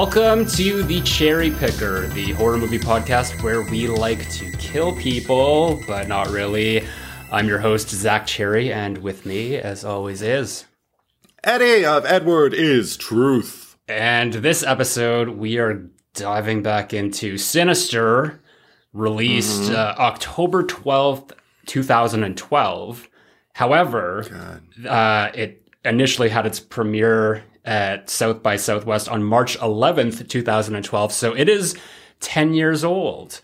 Welcome to the Cherry Picker, the horror movie podcast where we like to kill people, but not really. I'm your host, Zack Cherry, and with me, as always, is. Eddie of Edward is Truth. And this episode, we are diving back into Sinister, released uh, October 12th, 2012. However, uh, it initially had its premiere at South by Southwest on March 11th, 2012. So it is 10 years old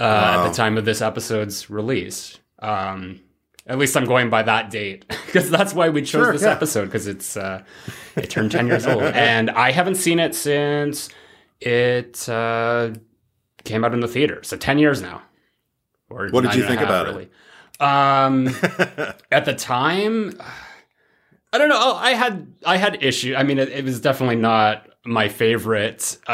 uh, at the time of this episode's release. Um, at least I'm going by that date because that's why we chose Sure, this yeah. episode because it's uh, it turned 10 years old, and I haven't seen it since it uh, came out in the theater. So 10 years now. Or What did you think about it? Um, at the time, I don't know. Oh, I had I had issue. I mean, it, it was definitely not my favorite, uh,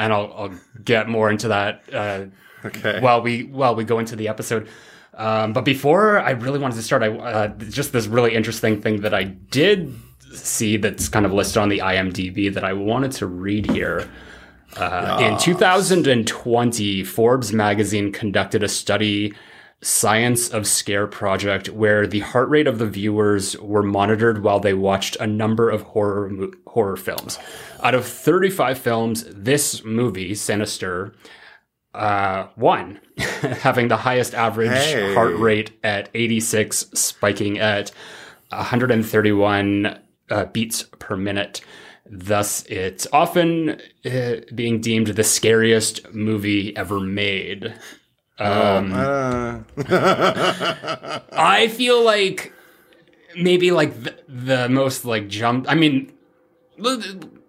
and I'll, I'll get more into that uh, Okay. while we while we go into the episode. Um, but before I really wanted to start, I uh, just this really interesting thing that I did see that's kind of listed on the IMDb that I wanted to read here. Uh, in 2020, Forbes magazine conducted a study, Science of Scare Project, where the heart rate of the viewers were monitored while they watched a number of horror horror films. Out of 35 films, this movie, Sinister, uh, won, having the highest average Hey. heart rate at 86, spiking at 131 uh, beats per minute. Thus, it's often uh, being deemed the scariest movie ever made. Um, Uh, I feel like maybe like the, the most like jump. I mean, we'll-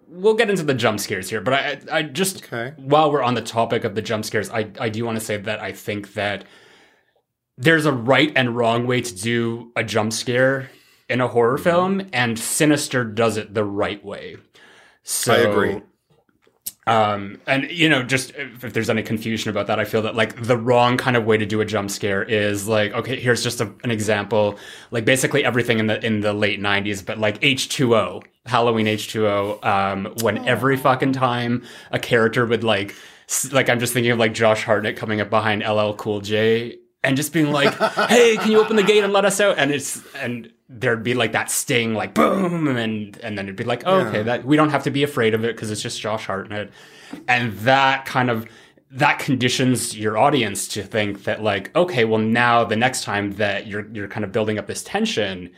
we'll get into the jump scares here, but I, I just Okay. while we're on the topic of the jump scares, I, I do want to say that I think that there's a right and wrong way to do a jump scare in a horror Mm-hmm. film, and Sinister does it the right way. So, I agree. Um, and you know, just if, if there's any confusion about that, I feel that like the wrong kind of way to do a jump scare is like, okay, here's just a, an example, like basically everything in the in the late '90s, but like H2O, Halloween H2O, um, when every fucking time a character would like, s- like I'm just thinking of like Josh Hartnett coming up behind LL Cool J and just being like, "Hey, can you open the gate and let us out?" And it's and there'd be like that sting, like boom, and and then it'd be like, oh, "Okay, that we don't have to be afraid of it because it's just Josh Hartnett," and that kind of that conditions your audience to think that like, okay, well now the next time that you're you're kind of building up this tension,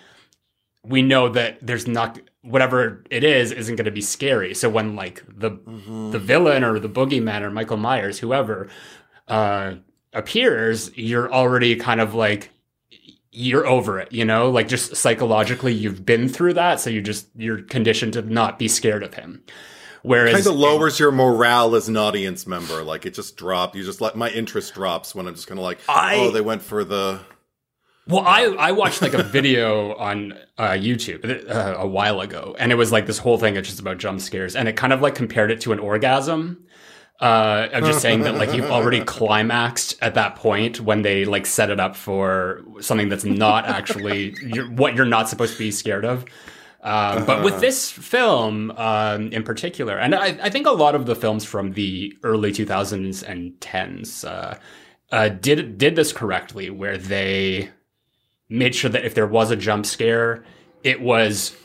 we know that there's not whatever it is isn't going to be scary. So when like the the villain or the boogeyman or Michael Myers, whoever uh, appears, you're already kind of like you're over it, you know, like just psychologically you've been through that, so you just you're conditioned to not be scared of him. Whereas kind of lowers your morale as an audience member. Like it just dropped. You just let my interest drops when I'm just kind of like, I- oh, they went for the. Well, I, I watched like a video on uh, YouTube uh, a while ago, and it was like this whole thing. It's just about jump scares, and it kind of like compared it to an orgasm. Uh, I'm just saying that like you've already climaxed at that point when they like set it up for something that's not actually you're, what you're not supposed to be scared of. Um, but with this film um, in particular, and I, I think a lot of the films from the early 2000s and 10s uh, uh, did did this correctly, where they made sure that if there was a jump scare, it was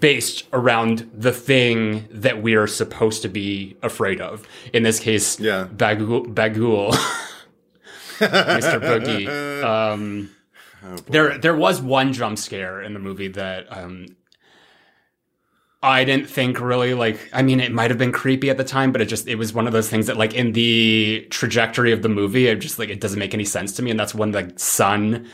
based around the thing that we are supposed to be afraid of. In this case, Yeah. Bughuul, Bughuul Mr. Boogie. Um, there, there was one jump scare in the movie that um, I didn't think really like. I mean, it might have been creepy at the time, but it just it was one of those things that like in the trajectory of the movie, it just like it doesn't make any sense to me, and that's when the son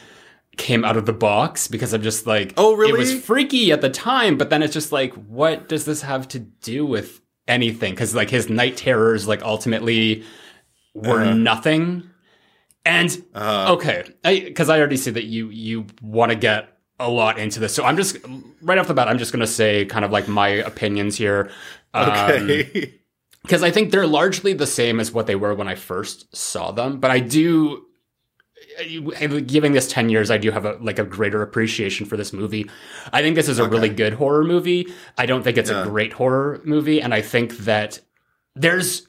came out of the box because I'm just like, Oh, really? It was freaky at the time, but then it's just like, what does this have to do with anything? Because like his night terrors, like ultimately were Uh-huh. nothing. And Uh, okay, because I, already see that you you want to get a lot into this, so I'm just right off the bat, I'm just gonna say kind of like my opinions here. Um, okay. because I think they're largely the same as what they were when I first saw them. But I do, giving this 10 years i do have a like a greater appreciation for this movie. I think this is a really good horror movie. I don't think it's Yeah. a great horror movie and i think that there's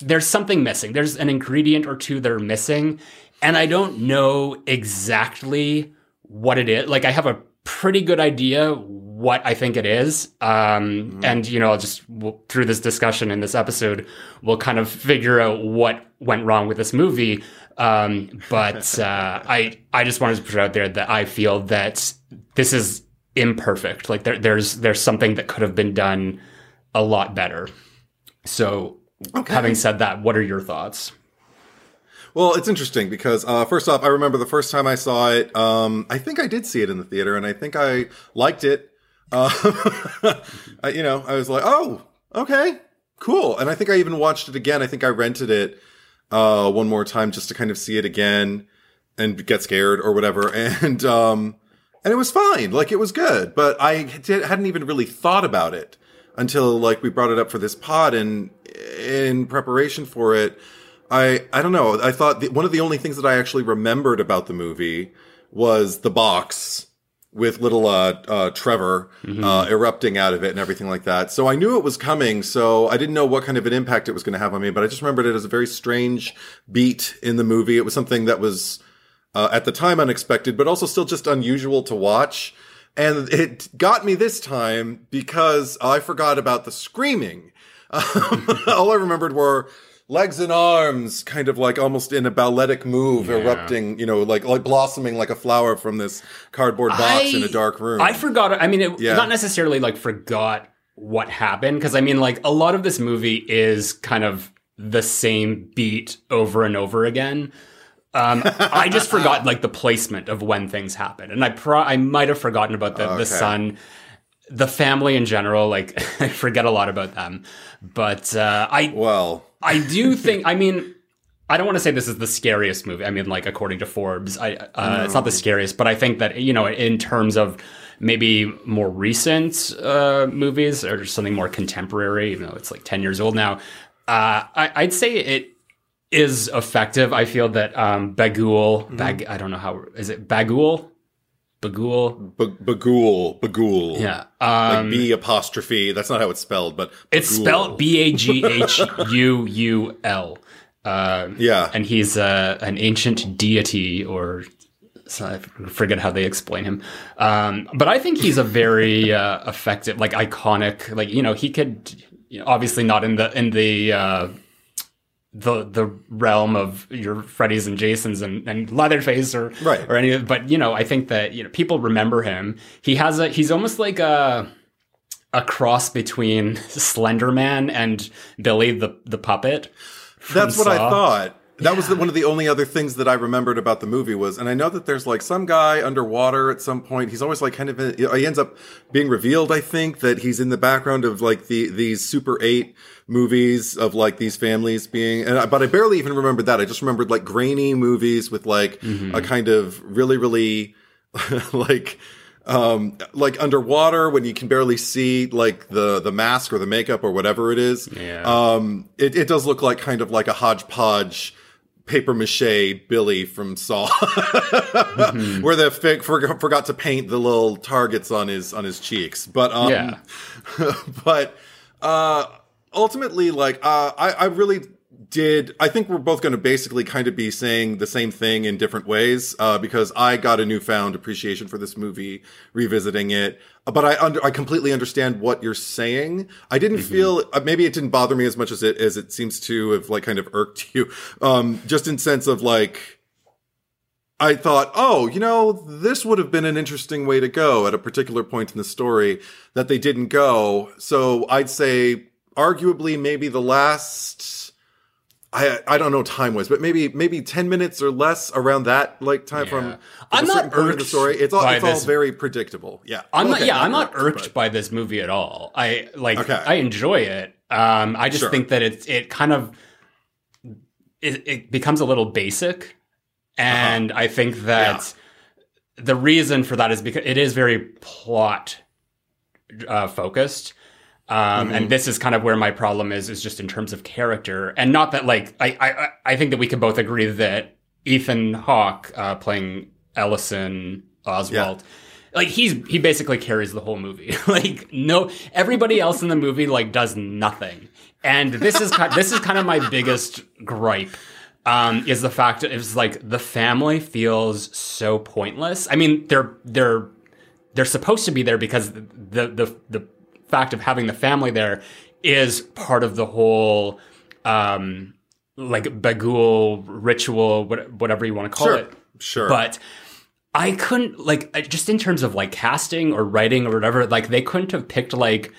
there's something missing. There's an ingredient or two that are missing and i don't know exactly what it is. Like i have a pretty good idea what i think it is um and you know i'll just we'll, through this discussion in this episode we'll kind of figure out what went wrong with this movie um but uh i i just wanted to put it out there that i feel that this is imperfect like there, there's there's something that could have been done a lot better so having said that what are your thoughts Well, it's interesting because uh, first off, I remember the first time I saw it. Um, I think I did see it in the theater, and I think I liked it. Uh, I, you know, I was like, "Oh, okay, cool." And I think I even watched it again. I think I rented it uh, one more time just to kind of see it again and get scared or whatever. And um, and it was fine. Like it was good, but I did, hadn't even really thought about it until like we brought it up for this pod and in preparation for it. I I don't know. I thought the, one of the only things that I actually remembered about the movie was the box with little uh, uh, Trevor uh, erupting out of it and everything like that. So I knew it was coming. So I didn't know what kind of an impact it was going to have on me, but I just remembered it as a very strange beat in the movie. It was something that was uh, at the time unexpected, but also still just unusual to watch. And it got me this time because I forgot about the screaming. All I remembered were legs and arms, kind of like almost in a balletic move, erupting, you know, like like blossoming like a flower from this cardboard box in a dark room. I forgot. I mean, it, Yeah. not necessarily like forgot what happened because I mean, like a lot of this movie is kind of the same beat over and over again. Um, I just forgot like the placement of when things happen, and I pro- I might have forgotten about the Okay. the son, the family in general. Like I forget a lot about them, but uh, I well, I do think. I mean, I don't want to say this is the scariest movie. I mean, like according to Forbes, I uh, it's not the scariest, but I think that you know, in terms of maybe more recent uh, movies or something more contemporary, even though it's like ten years old now, uh, I, I'd say it is effective. I feel that um, Bughuul, Bag, I don't know how is it Bughuul, Bughuul, B- Bughuul, Bughuul. yeah. Like Um, B apostrophe. That's not how it's spelled, but it's spelled B A G H U U L. Uh, Yeah. and he's uh, an ancient deity or so I forget how they explain him um, but i think he's a very uh, effective like iconic like you know he could you know, obviously not in the in the uh, the the realm of your Freddy's and Jasons and, and Leatherface or Right. or any of but you know I think that you know people remember him he has a he's almost like a a cross between Slender Man and Billy the the puppet That's what I thought. That was the, one of the only other things that I remembered about the movie was, and I know that there's like some guy underwater at some point. He's always like kind of, in, he ends up being revealed. I think that he's in the background of like the these Super Eight movies of like these families being, and I, but I barely even remembered that. I just remembered like grainy movies with like a kind of really, really like um like underwater when you can barely see like the the mask or the makeup or whatever it is. Yeah. um it, it does look like kind of like a hodgepodge paper mache billy from saw. Where the fig forgot, forgot to paint the little targets on his on his cheeks. But um yeah. but uh ultimately like uh i i really did i think we're both going to basically kind of be saying the same thing in different ways uh because i got a newfound appreciation for this movie revisiting it. But i under i completely understand what you're saying. I didn't feel uh, maybe it didn't bother me as much as it as it seems to have like kind of irked you um just in sense of like I thought, oh, you know, this would have been an interesting way to go at a particular point in the story that they didn't go. So I'd say arguably maybe the last I I don't know time wise, but maybe maybe 10 minutes or less around that like time from, from I'm a not point in the story. It's all it's all very predictable. Yeah. I'm not Okay, yeah I'm not irked but- by this movie at all I like Okay. I enjoy it um I just Sure. think that it it kind of it, it becomes a little basic and I think that the reason for that is because it is very plot uh, focused. Um, And this is kind of where my problem is, is just in terms of character, and not that like I, I, I think that we can both agree that Ethan Hawke uh, playing Ellison Oswalt. Like he's he basically carries the whole movie. like no, everybody else in the movie like does nothing. And this is kind, this is kind of my biggest gripe. Um, is the fact that it's like the family feels so pointless. I mean, they're they're they're supposed to be there because the the the fact of having the family there is part of the whole um like bughuul ritual whatever you want to call Sure. it Sure. but i couldn't like just in terms of like casting or writing or whatever like they couldn't have picked like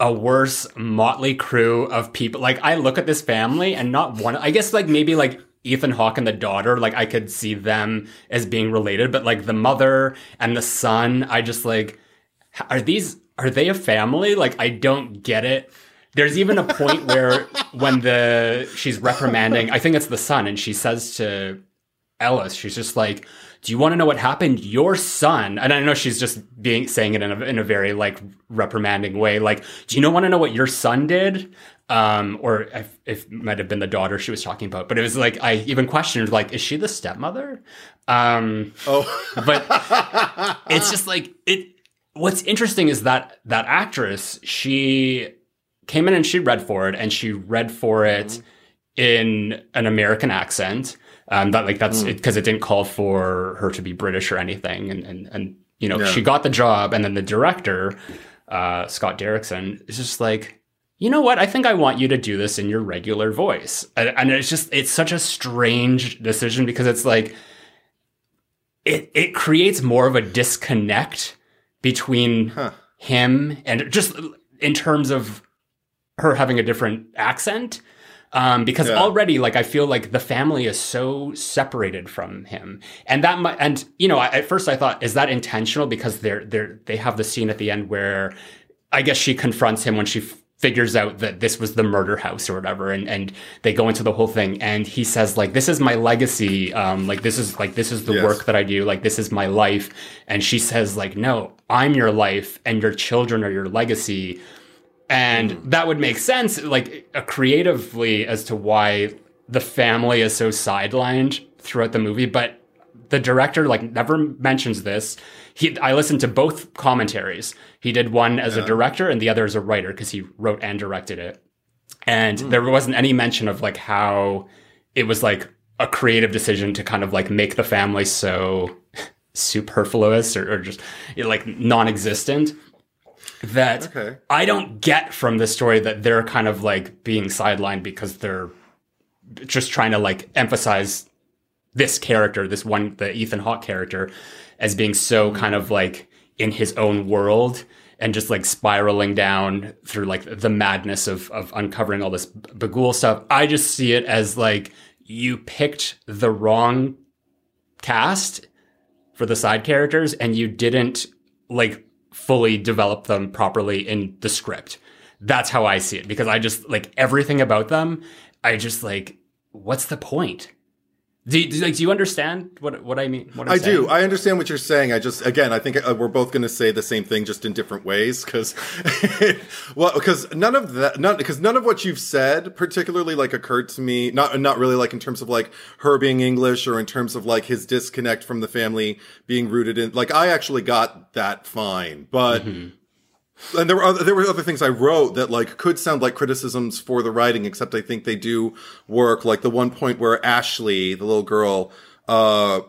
a worse motley crew of people like i look at this family and not one i guess like maybe like ethan hawke and the daughter like i could see them as being related but like the mother and the son i just like are these are they a family? Like i don't get it. There's even a point where when the she's reprimanding i think it's the son and she says to ellis she's just like do you want to know what happened? Your son and i know she's just being saying it in a, in a very like reprimanding way like do you know want to know what your son did? Um or if, if it might have been the daughter she was talking about but it was like i even questioned like is she the stepmother? Um oh, but it's just like it what's interesting is that that actress she came in and she read for it and she read for it in an american accent um that like that's because it, didn't call for her to be british or anything and and, and you know Yeah. she got the job and then the director uh scott derrickson is just like you know what? I think I want you to do this in your regular voice. And, and it's just, it's such a strange decision because it's like, it, it creates more of a disconnect between Huh. him and just in terms of her having a different accent. Um, because Yeah. already, like, I feel like the family is so separated from him, and that might, and you know, I, at first I thought, is that intentional? Because they're they're they have the scene at the end where, I guess she confronts him when she f- figures out that this was the murder house or whatever, and and they go into the whole thing, and he says like, this is my legacy, um, like this is like this is the Yes. work that I do, like this is my life, and she says like, no, I'm your life, and your children are your legacy. And that would make sense, like uh, creatively, as to why the family is so sidelined throughout the movie. But the director like never mentions this. He, I listened to both commentaries. He did one as a director and the other as a writer because he wrote and directed it. And hmm. there wasn't any mention of like how it was like a creative decision to kind of like make the family so superfluous or, or just you know, like non-existent that Okay. I don't get from this story that they're kind of like being sidelined because they're just trying to like emphasize this character, this one, the Ethan Hawke character, as being so mm-hmm. kind of like in his own world and just like spiraling down through like the madness of of uncovering all this Bughuul stuff. I just see it as like you picked the wrong cast for the side characters and you didn't like fully develop them properly in the script. That's how I see it because I just like everything about them. I just like, what's the point? Do you, do, like, do you understand what what I mean? What I'm I saying? do. I understand what you're saying. I just, again, I think uh, we're both going to say the same thing, just in different ways. Because, well, because none of that, none, because none of what you've said particularly like occurred to me. Not, not really like in terms of like her being English or in terms of like his disconnect from the family being rooted in. Like, I actually got that fine, but. And there were other, there were other things I wrote that like could sound like criticisms for the writing, except I think they do work. Like the one point where Ashley, the little girl, uh,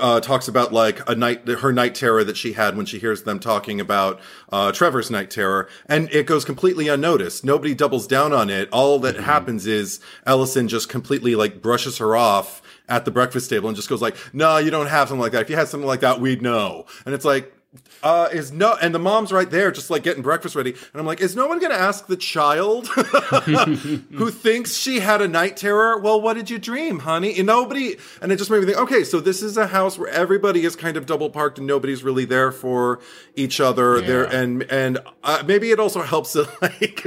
uh, talks about like a night, her night terror that she had when she hears them talking about uh, Trevor's night terror, and it goes completely unnoticed. Nobody doubles down on it. All that happens is Ellison just completely like brushes her off at the breakfast table and just goes like, "No, you don't have something like that. If you had something like that, we'd know." And it's like. Uh, is no, and the mom's right there, just like getting breakfast ready. And I'm like, is no one going to ask the child who thinks she had a night terror? Well, what did you dream, honey? And nobody, and it just made me think, okay, so this is a house where everybody is kind of double parked and nobody's really there for each other. There, and and uh, maybe it also helps that, like,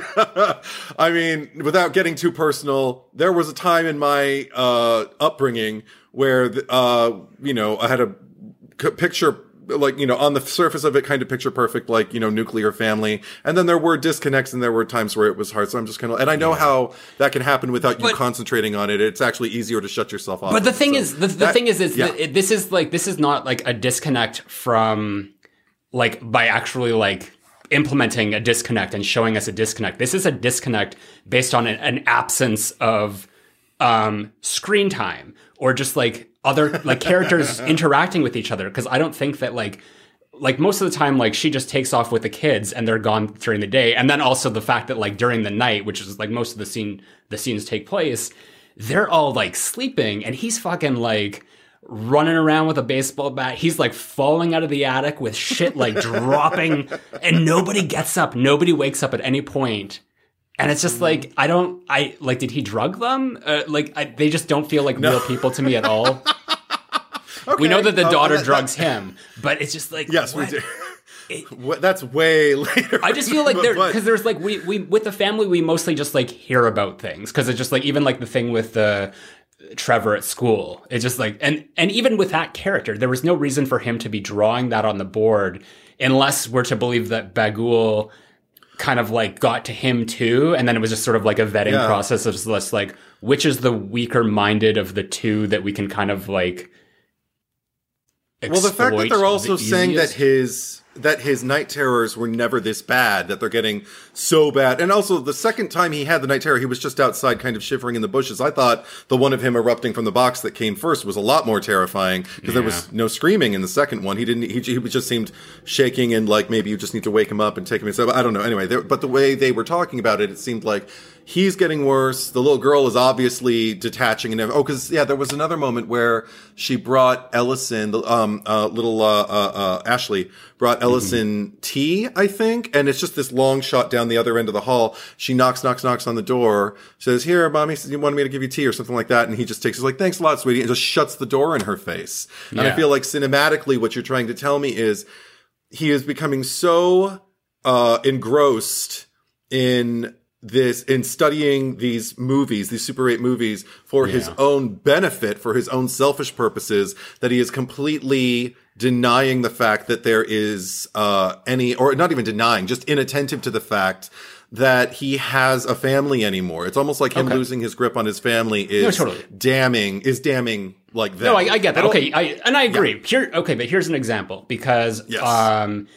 I mean, without getting too personal, there was a time in my uh, upbringing where, the, uh, you know, I had a picture like you know on the surface of it kind of picture perfect like you know nuclear family and then there were disconnects and there were times where it was hard so i'm just kind of and i know how that can happen without you But- concentrating on it it's actually easier to shut yourself off But the of it. thing So is, the, the that- thing is, is yeah. that it, this is like this is not like a disconnect from like by actually like implementing a disconnect and showing us a disconnect. This is a disconnect based on an, an absence of um, screen time or just like other like characters interacting with each other. Because I don't think that like like most of the time like she just takes off with the kids and they're gone during the day. And then also the fact that like during the night which is like most of the scene the scenes take place they're all like sleeping and he's fucking like running around with a baseball bat. He's like falling out of the attic with shit like dropping and nobody gets up. Nobody wakes up at any point and it's just like I don't I like did he drug them? Uh, like I, they just don't feel like real people to me at all. We know that the uh, daughter drugs him but it's just like yes what? we do What- that's way later. I just feel like there because there's like we we with the family we mostly just like hear about things because it's just like even like the thing with the Trevor at school it's just like and and even with that character there was no reason for him to be drawing that on the board unless we're to believe that Bughuul kind of like got to him too and then it was just sort of like a vetting Yeah. process of just like which is the weaker minded of the two that we can kind of like Well, the fact that they're also the saying that his that his night terrors were never this bad, that they're getting so bad, and also the second time he had the night terror, he was just outside, kind of shivering in the bushes. I thought the one of him erupting from the box that came first was a lot more terrifying because there was no screaming in the second one. He didn't. He, he just seemed shaking and like maybe you just need to wake him up and take him inside. I don't know. Anyway, there- but the way they were talking about it, it seemed like he's getting worse. The little girl is obviously detaching and oh, because yeah, there was another moment where she brought Ellison, the um, uh, little uh, uh, uh, Ashley brought Ellison tea, I think, and it's just this long shot down the other end of the hall. She knocks, knocks, knocks on the door. Says, "Here, mommy, you wanted me to give you tea or something like that," and he just takes. He's like, "Thanks a lot, sweetie," and just shuts the door in her face. And I feel like cinematically, what you're trying to tell me is he is becoming so uh, engrossed in this in studying these movies these super 8 movies for his own benefit for his own selfish purposes that he is completely denying the fact that there is uh any or not even denying just inattentive to the fact that he has a family anymore it's almost like him Okay. losing his grip on his family is totally. damning is damning like that No, I, I get that. Okay, I and I agree. Here, okay, but here's an example because Yes. um,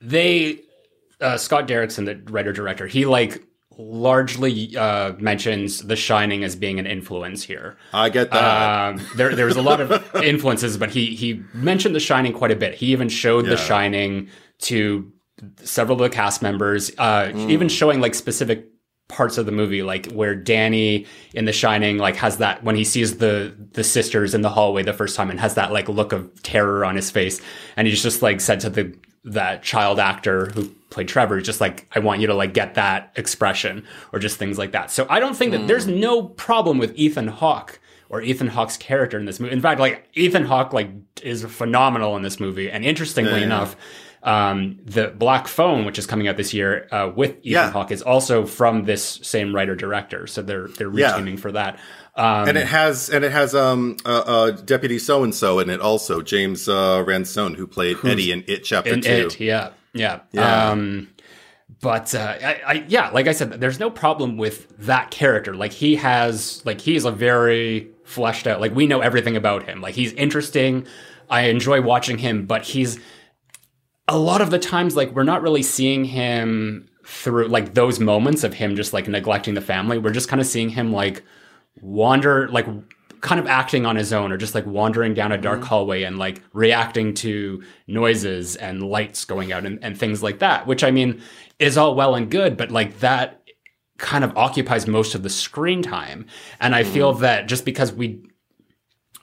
they uh, Scott Derrickson, the writer director, he like largely uh, mentions The Shining as being an influence here. i get that Um, there, there's a lot of influences, but he he mentioned The Shining quite a bit. He even showed The Shining to several of the cast members, uh, Mm. even showing like specific parts of the movie, like where Danny in The Shining like has that when he sees the the sisters in the hallway the first time and has that like look of terror on his face, and he's just like said to the that child actor who played Trevor, just like I want you to like get that expression or just things like that. So I don't think that there's no problem with Ethan Hawke or Ethan Hawke's character in this movie. In fact, like Ethan Hawke like is phenomenal in this movie, and interestingly Yeah, yeah. enough. Um, the Black Phone, which is coming out this year uh, with Ethan Yeah. Hawke, is also from this same writer director. So they're they're Yeah. retuning for that. Um, and it has and it has um uh, uh deputy so and so in it also James uh Ransone who played Eddie in It Chapter in Two. it, yeah, yeah. Yeah. Um, but uh, I, I, yeah, like I said, there's no problem with that character. Like he has, like he's a very fleshed out. Like we know everything about him. Like he's interesting. I enjoy watching him, but he's a lot of the times like we're not really seeing him through like those moments of him just like neglecting the family. We're just kind of seeing him like wander like kind of acting on his own or just like wandering down a dark hallway and like reacting to noises and lights going out and, and things like that which i mean is all well and good but like that kind of occupies most of the screen time and i feel that just because we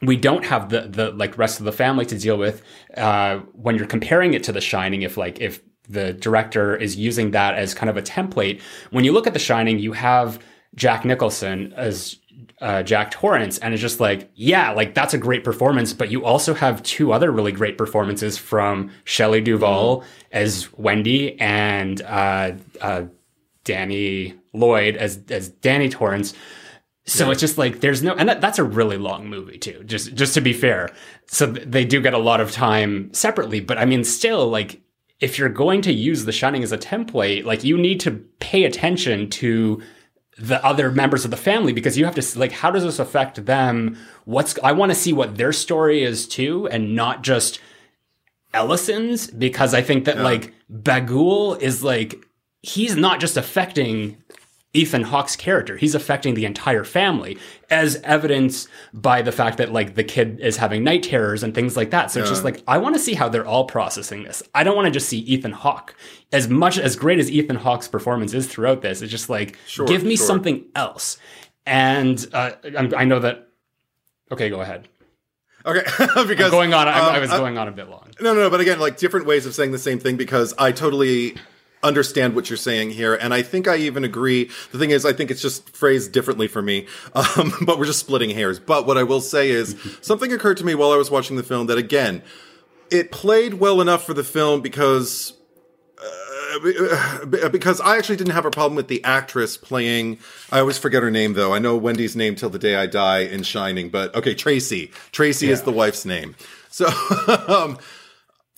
we don't have the the like rest of the family to deal with uh, when you're comparing it to The Shining. If like if the director is using that as kind of a template, when you look at The Shining, you have Jack Nicholson as uh, Jack Torrance, and it's just like yeah, like that's a great performance. But you also have two other really great performances from Shelley Duvall as Wendy and uh, uh, Danny Lloyd as as Danny Torrance So it's just like there's no, and that, that's a really long movie too. Just just to be fair, so th- they do get a lot of time separately. But I mean, still, like if you're going to use The Shining as a template, like you need to pay attention to the other members of the family because you have to like how does this affect them? What's I want to see what their story is too, and not just Ellison's because I think that like Bughuul is like he's not just affecting Ethan Hawke's character, he's affecting the entire family, as evidenced by the fact that like the kid is having night terrors and things like that. So it's just like I want to see how they're all processing this. I don't want to just see Ethan Hawke. As much as great as Ethan Hawke's performance is throughout this, it's just like Sure, give me sure. something else. And uh, I'm- I know that. Okay, go ahead. Okay, because Going on, I, um, I was going on a bit long. No, no, no, but again, like different ways of saying the same thing because I totally understand what you're saying here, and I think I even agree. The thing is, I think it's just phrased differently for me, um, but we're just splitting hairs. But what I will say is, something occurred to me while I was watching the film that again, it played well enough for the film because. Uh, because I actually didn't have a problem with the actress playing. I always forget her name though. I know Wendy's name till the day I die in Shining, but okay, Tracy. Tracy is the wife's name. So um,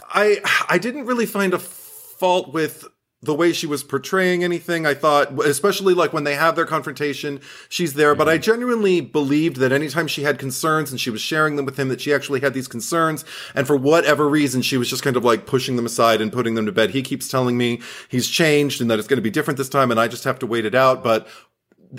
I I didn't really find a fault with the way she was portraying anything. I thought, especially like when they have their confrontation, she's there. But I mm-hmm. genuinely believed that anytime she had concerns and she was sharing them with him, that she actually had these concerns. And for whatever reason, she was just kind of like pushing them aside and putting them to bed. He keeps telling me he's changed and that it's going to be different this time, and I just have to wait it out. But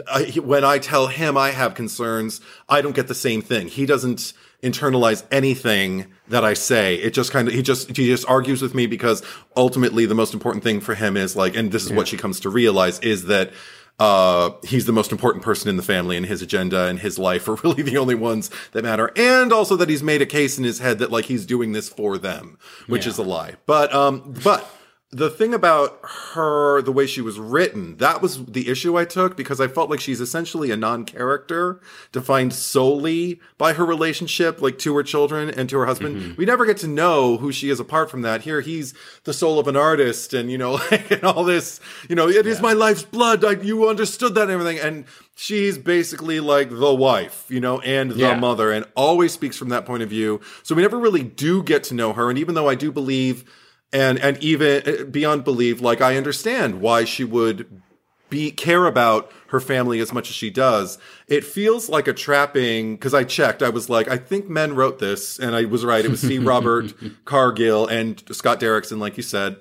uh, I, when I tell him I have concerns, I don't get the same thing. He doesn't internalize anything that I say. It just kind of he just he just argues with me because ultimately the most important thing for him is like, and this is what she comes to realize is that uh, he's the most important person in the family and his agenda and his life are really the only ones that matter. And also that he's made a case in his head that like he's doing this for them, which Yeah. is a lie. But, um, but the thing about her, the way she was written, that was the issue I took because I felt like she's essentially a non-character defined solely by her relationship, like to her children and to her husband. Mm-hmm. We never get to know who she is apart from that. Here, he's the soul of an artist and, you know, like, and all this, you know, it is my life's blood. I, you understood that and everything. And she's basically like the wife, you know, and the Yeah. mother and always speaks from that point of view. So we never really do get to know her. And even though I do believe and and even uh, beyond belief like i understand why she would be care about her family as much as she does. It feels like a trapping because i checked. I was like i think men wrote this and i was right. It was c. Robert cargill and scott derrickson like you said.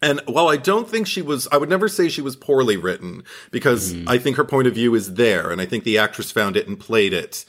And while I don't think she was, I would never say she was poorly written because I think her point of view is there and I think the actress found it and played it.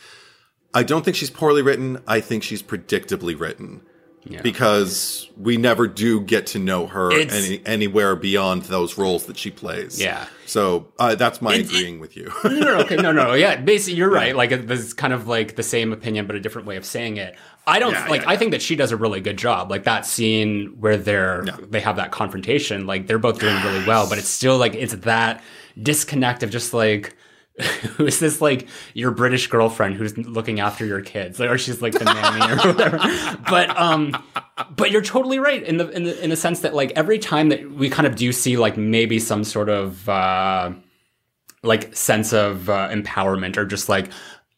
I don't think she's poorly written. I think she's predictably written Yeah. because we never do get to know her any, anywhere beyond those roles that she plays. Yeah. So uh, that's my It- agreeing with you. no, no, okay, no, no, yeah. Basically, you're right. Like it- this is kind of like the same opinion, but a different way of saying it. I don't Yeah, like. yeah, I think that she does a really good job. Like that scene where they're they have that confrontation. Like they're both doing really well, but it's still like it's that disconnect of just like. Who is this like your British girlfriend who's looking after your kids, like, or she's like the nanny or whatever? But um, but you're totally right in the in the in the sense that like every time that we kind of do see like maybe some sort of uh, like sense of uh, empowerment or just like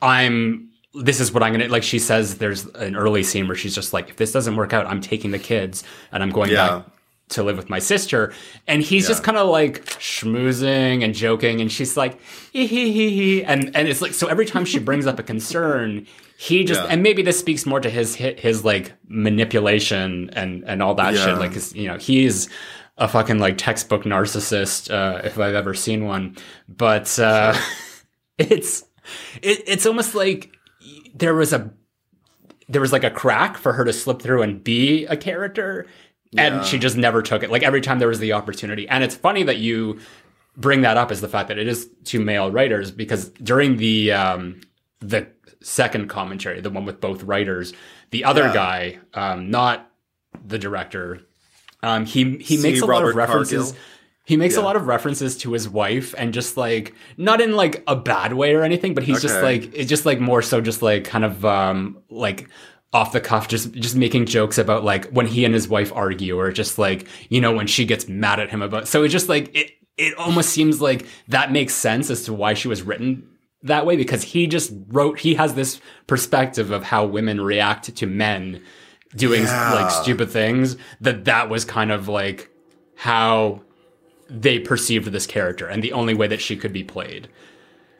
I'm this is what I'm gonna like she says there's an early scene where she's just like if this doesn't work out I'm taking the kids and I'm going Yeah. back to live with my sister. And he's just kind of like schmoozing and joking and she's like hee hee hee hee. And and it's like so every time she brings up a concern he just Yeah. and maybe this speaks more to his his, his like manipulation and and all that Yeah. shit like you know he's a fucking like textbook narcissist uh, if I've ever seen one. But uh it's it, it's almost like there was a there was like a crack for her to slip through and be a character and she just never took it like every time there was the opportunity and it's funny that you bring that up is the fact that it is two male writers because during the um the second commentary the one with both writers the other Yeah. guy um not the director um he he C. makes a lot of references Cargill? he makes a lot of references to his wife and just like not in like a bad way or anything, but he's just like it's just like more so just like kind of um like off the cuff just just making jokes about like when he and his wife argue or just like you know when she gets mad at him about so it's just like it it almost seems like that makes sense as to why she was written that way because he just wrote he has this perspective of how women react to men doing Yeah. like stupid things that that was kind of like how they perceived this character and the only way that she could be played.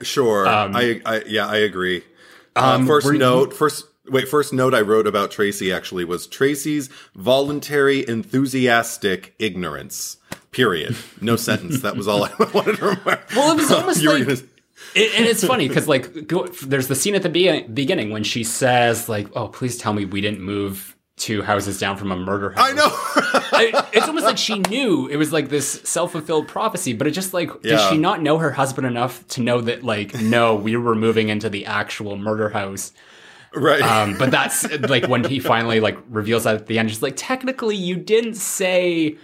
Sure. I, I yeah, I agree. Uh, Um, first note, first wait, first note I wrote about Tracy actually was Tracy's voluntary enthusiastic ignorance. Period. No sentence. That was all I wanted to remember. Well, it was almost You like- gonna- It, and it's funny because like go, there's the scene at the be- beginning when she says like, "Oh, please tell me we didn't move two houses down from a murder house." I know. I, it's almost like she knew it was like this self-fulfilled prophecy, but it just like does she not know her husband enough to know that like no, we were moving into the actual murder house. Right. Um, but that's like when he finally like reveals that at the end, just like technically you didn't say.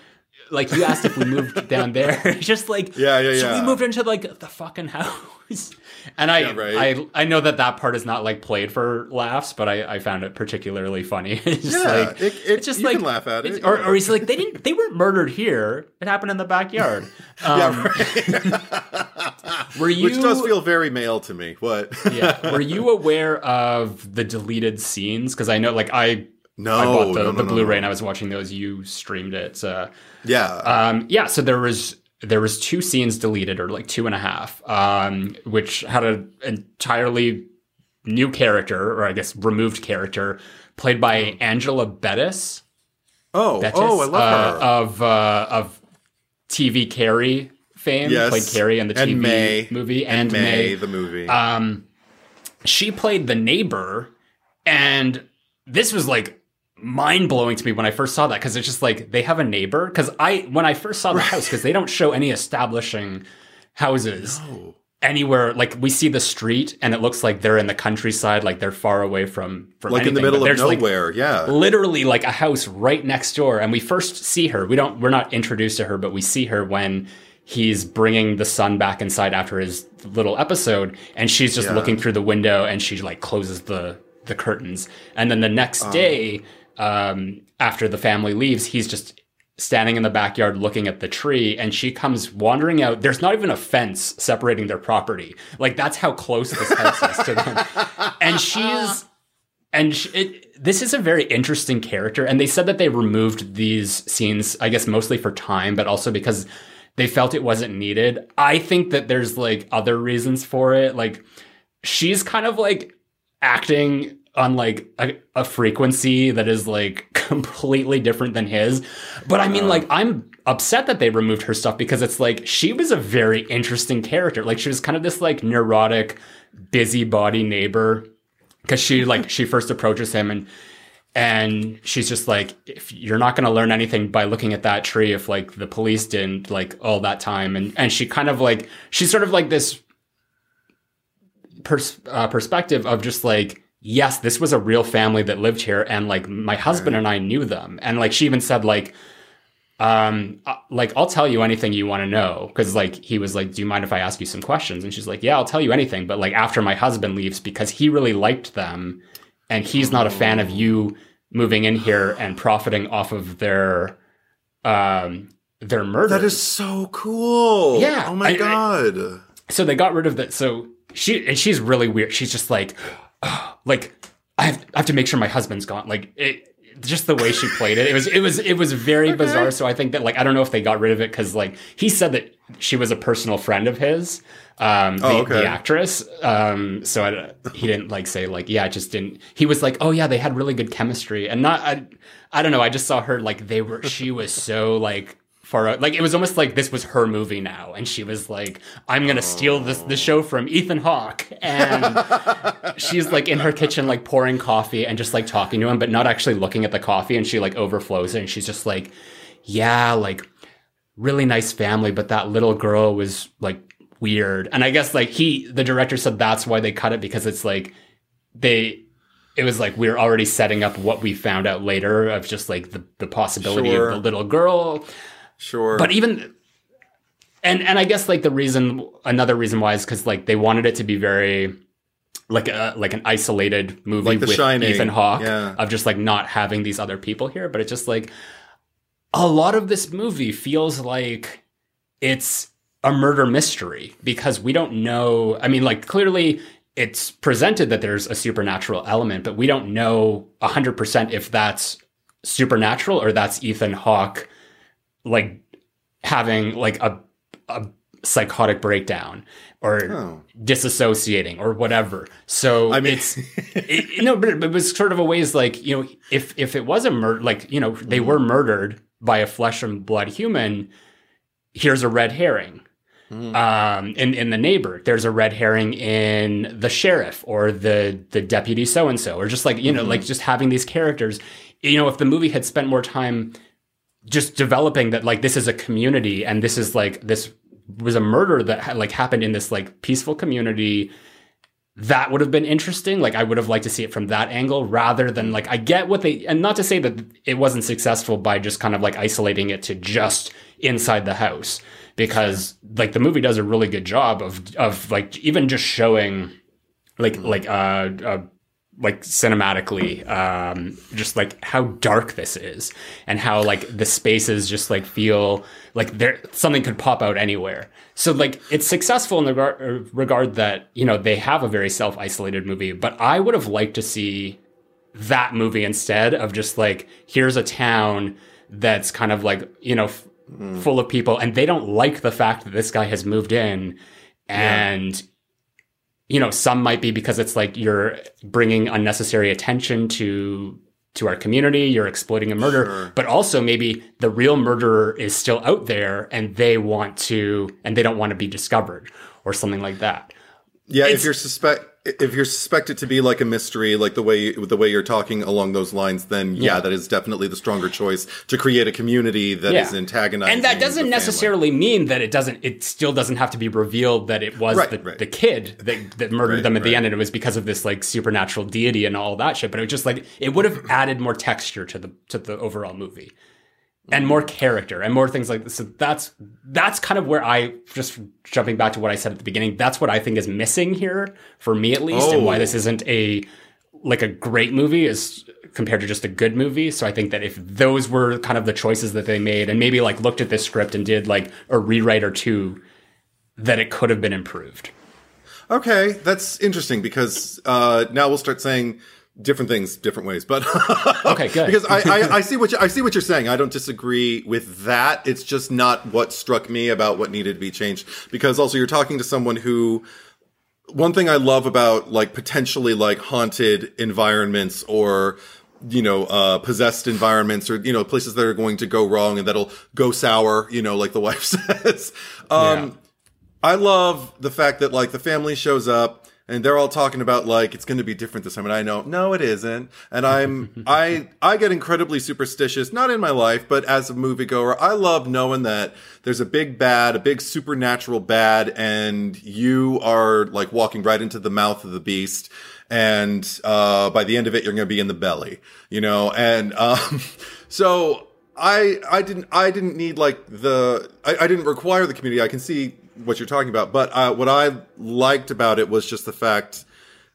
Like you asked if we moved down there, just like Yeah, yeah, yeah. So we moved into like the fucking house, and I, Yeah, right. I, I know that that part is not like played for laughs, but I, I found it particularly funny. it's Yeah, like it- it- it's just you like can laugh at it, or, or he's like they didn't they weren't murdered here. It happened in the backyard. Um, yeah. Were you? Which does feel very male to me. What? yeah. Were you aware of the deleted scenes? Because I know, like, I No, I bought the, no, no, the Blu-ray no. and I was watching those. You streamed it. Uh, yeah. um, yeah. So there was there was two scenes deleted, or like two and a half, um, which had an entirely new character, or I guess removed character, played by Angela Bettis. oh, Bettis oh, I love uh, her. of uh, of TV Carrie fame. Yes. Played Carrie in the TV May. movie, and, May, May the movie. um, she played the neighbor, and this was like mind blowing to me when I first saw that because it's just like they have a neighbor. Because I when I first saw the house because they don't show any establishing houses oh, anywhere. Like we see the street and it looks like they're in the countryside, like they're far away from from like in the middle of there's, like, nowhere. yeah. literally like a house right next door and we first see her we don't we're not introduced to her but we see her when he's bringing the son back inside after his little episode and she's just Yeah. looking through the window and she like closes the the curtains and then the next Uh-huh. day um after the family leaves he's just standing in the backyard looking at the tree and she comes wandering out. There's not even a fence separating their property. Like that's how close this house is to them. And she's and sh- it, this is a very interesting character and they said that they removed these scenes i guess mostly for time but also because they felt it wasn't needed. I think that there's like other reasons for it. Like she's kind of like acting on like a, a frequency that is like completely different than his. But i mean like i'm upset that they removed her stuff because it's like she was a very interesting character. Like she was kind of this like neurotic busybody neighbor because she like she first approaches him and and she's just like if you're not going to learn anything by looking at that tree if like the police didn't like all that time. And and she kind of like she's sort of like this pers- uh, perspective of just like yes this was a real family that lived here and like my husband and I knew them and like she even said like um uh, like I'll tell you anything you want to know cuz like he was like do you mind if I ask you some questions and she's like yeah I'll tell you anything but like after my husband leaves because he really liked them and he's not a fan of you moving in here and profiting off of their um their murder That is so cool. Yeah, Oh my I- I- god. so they got rid of that. So she and she's really weird. She's just like, like I have, I have to make sure my husband's gone. Like it, just the way she played it, it was it was it was very bizarre. So I think that like I don't know if they got rid of it because like he said that she was a personal friend of his, um, the, Oh, okay. the actress. Um, so I, he didn't like say like yeah, it just didn't. He was like oh yeah, they had really good chemistry and not I, I don't know. I just saw her like they were. She was so like far out. Like it was almost like this was her movie now, and she was like, "I'm gonna steal this the show from Ethan Hawke," and she's like in her kitchen like pouring coffee and just like talking to him, but not actually looking at the coffee, and she like overflows it, and she's just like, "Yeah, like really nice family, but that little girl was like weird," and I guess like he, the director said that's why they cut it because it's like they. It was like we are already setting up what we found out later of just like the, the possibility Sure. of the little girl Sure. but even and and I guess like the reason another reason why is because like they wanted it to be very like a like an isolated movie Like with Shining, Ethan Hawke yeah. of just like not having these other people here, but it's just like a lot of this movie feels like it's a murder mystery because we don't know. I mean, like clearly it's presented that there's a supernatural element, but we don't know 100% if that's supernatural or that's Ethan Hawke like having like a, a psychotic breakdown or Oh. disassociating or whatever. So I mean- it's it, no, but it was sort of a ways like you know if if it was a murder, like you know they were mm-hmm. murdered by a flesh and blood human. Here's a red herring. Mm. Um, in in the neighbor, there's a red herring in the sheriff or the the deputy so and so, or just like you know, mm-hmm. like just having these characters. You know, if the movie had spent more time just developing that like this is a community and this is like this was a murder that like happened in this like peaceful community. That would have been interesting. Like i would have liked to see it from that angle rather than like i get what they and not to say that it wasn't successful by just kind of like isolating it to just inside the house because like the movie does a really good job of of like even just showing like like uh, uh like cinematically um just like how dark this is and how like the spaces just like feel like there something could pop out anywhere. So like it's successful in the regard, regard that you know they have a very self-isolated movie but i would have liked to see that movie instead of just like here's a town that's kind of like you know f- full of people and they don't like the fact that this guy has moved in and you know some might be because it's like you're bringing unnecessary attention to to our community you're exploiting a murder Sure. but also maybe the real murderer is still out there and they want to and they don't want to be discovered or something like that Yeah, It's- if you're suspect if you're suspected to be like a mystery, like the way the way you're talking along those lines, then yeah, Yeah. that is definitely the stronger choice to create a community that is Yeah. antagonizing. and that doesn't necessarily mean that it doesn't it still doesn't have to be revealed that it was Right, the, right. the kid that, that murdered Right, them at the end and it was because of this like supernatural deity and all that shit but it was just like it would have added more texture to the to the overall movie and more character and more things like this so that's that's kind of where i just jumping back to what i said at the beginning that's what i think is missing here for me at least and why Oh. this isn't a like a great movie is compared to just a good movie. So I think that if those were kind of the choices that they made and maybe like looked at this script and did like a rewrite or two, that it could have been improved. Okay, that's interesting because uh, now we'll start saying different things different ways. But Okay, good. because I, I, I see what you, I see what you're saying. I don't disagree with that. It's just not what struck me about what needed to be changed. Because also you're talking to someone who one thing I love about like potentially like haunted environments or you know uh possessed environments or you know places that are going to go wrong and that'll go sour you know like the wife says um Yeah. I love the fact that like the family shows up and they're all talking about like it's going to be different this time and I know no it isn't and I'm I I get incredibly superstitious not in my life but as a moviegoer I love knowing that there's a big bad a big supernatural bad and you are like walking right into the mouth of the beast and uh by the end of it you're going to be in the belly you know and um so I I didn't I didn't need like the I, I didn't require the community. I can see what you're talking about, but uh, what I liked about it was just the fact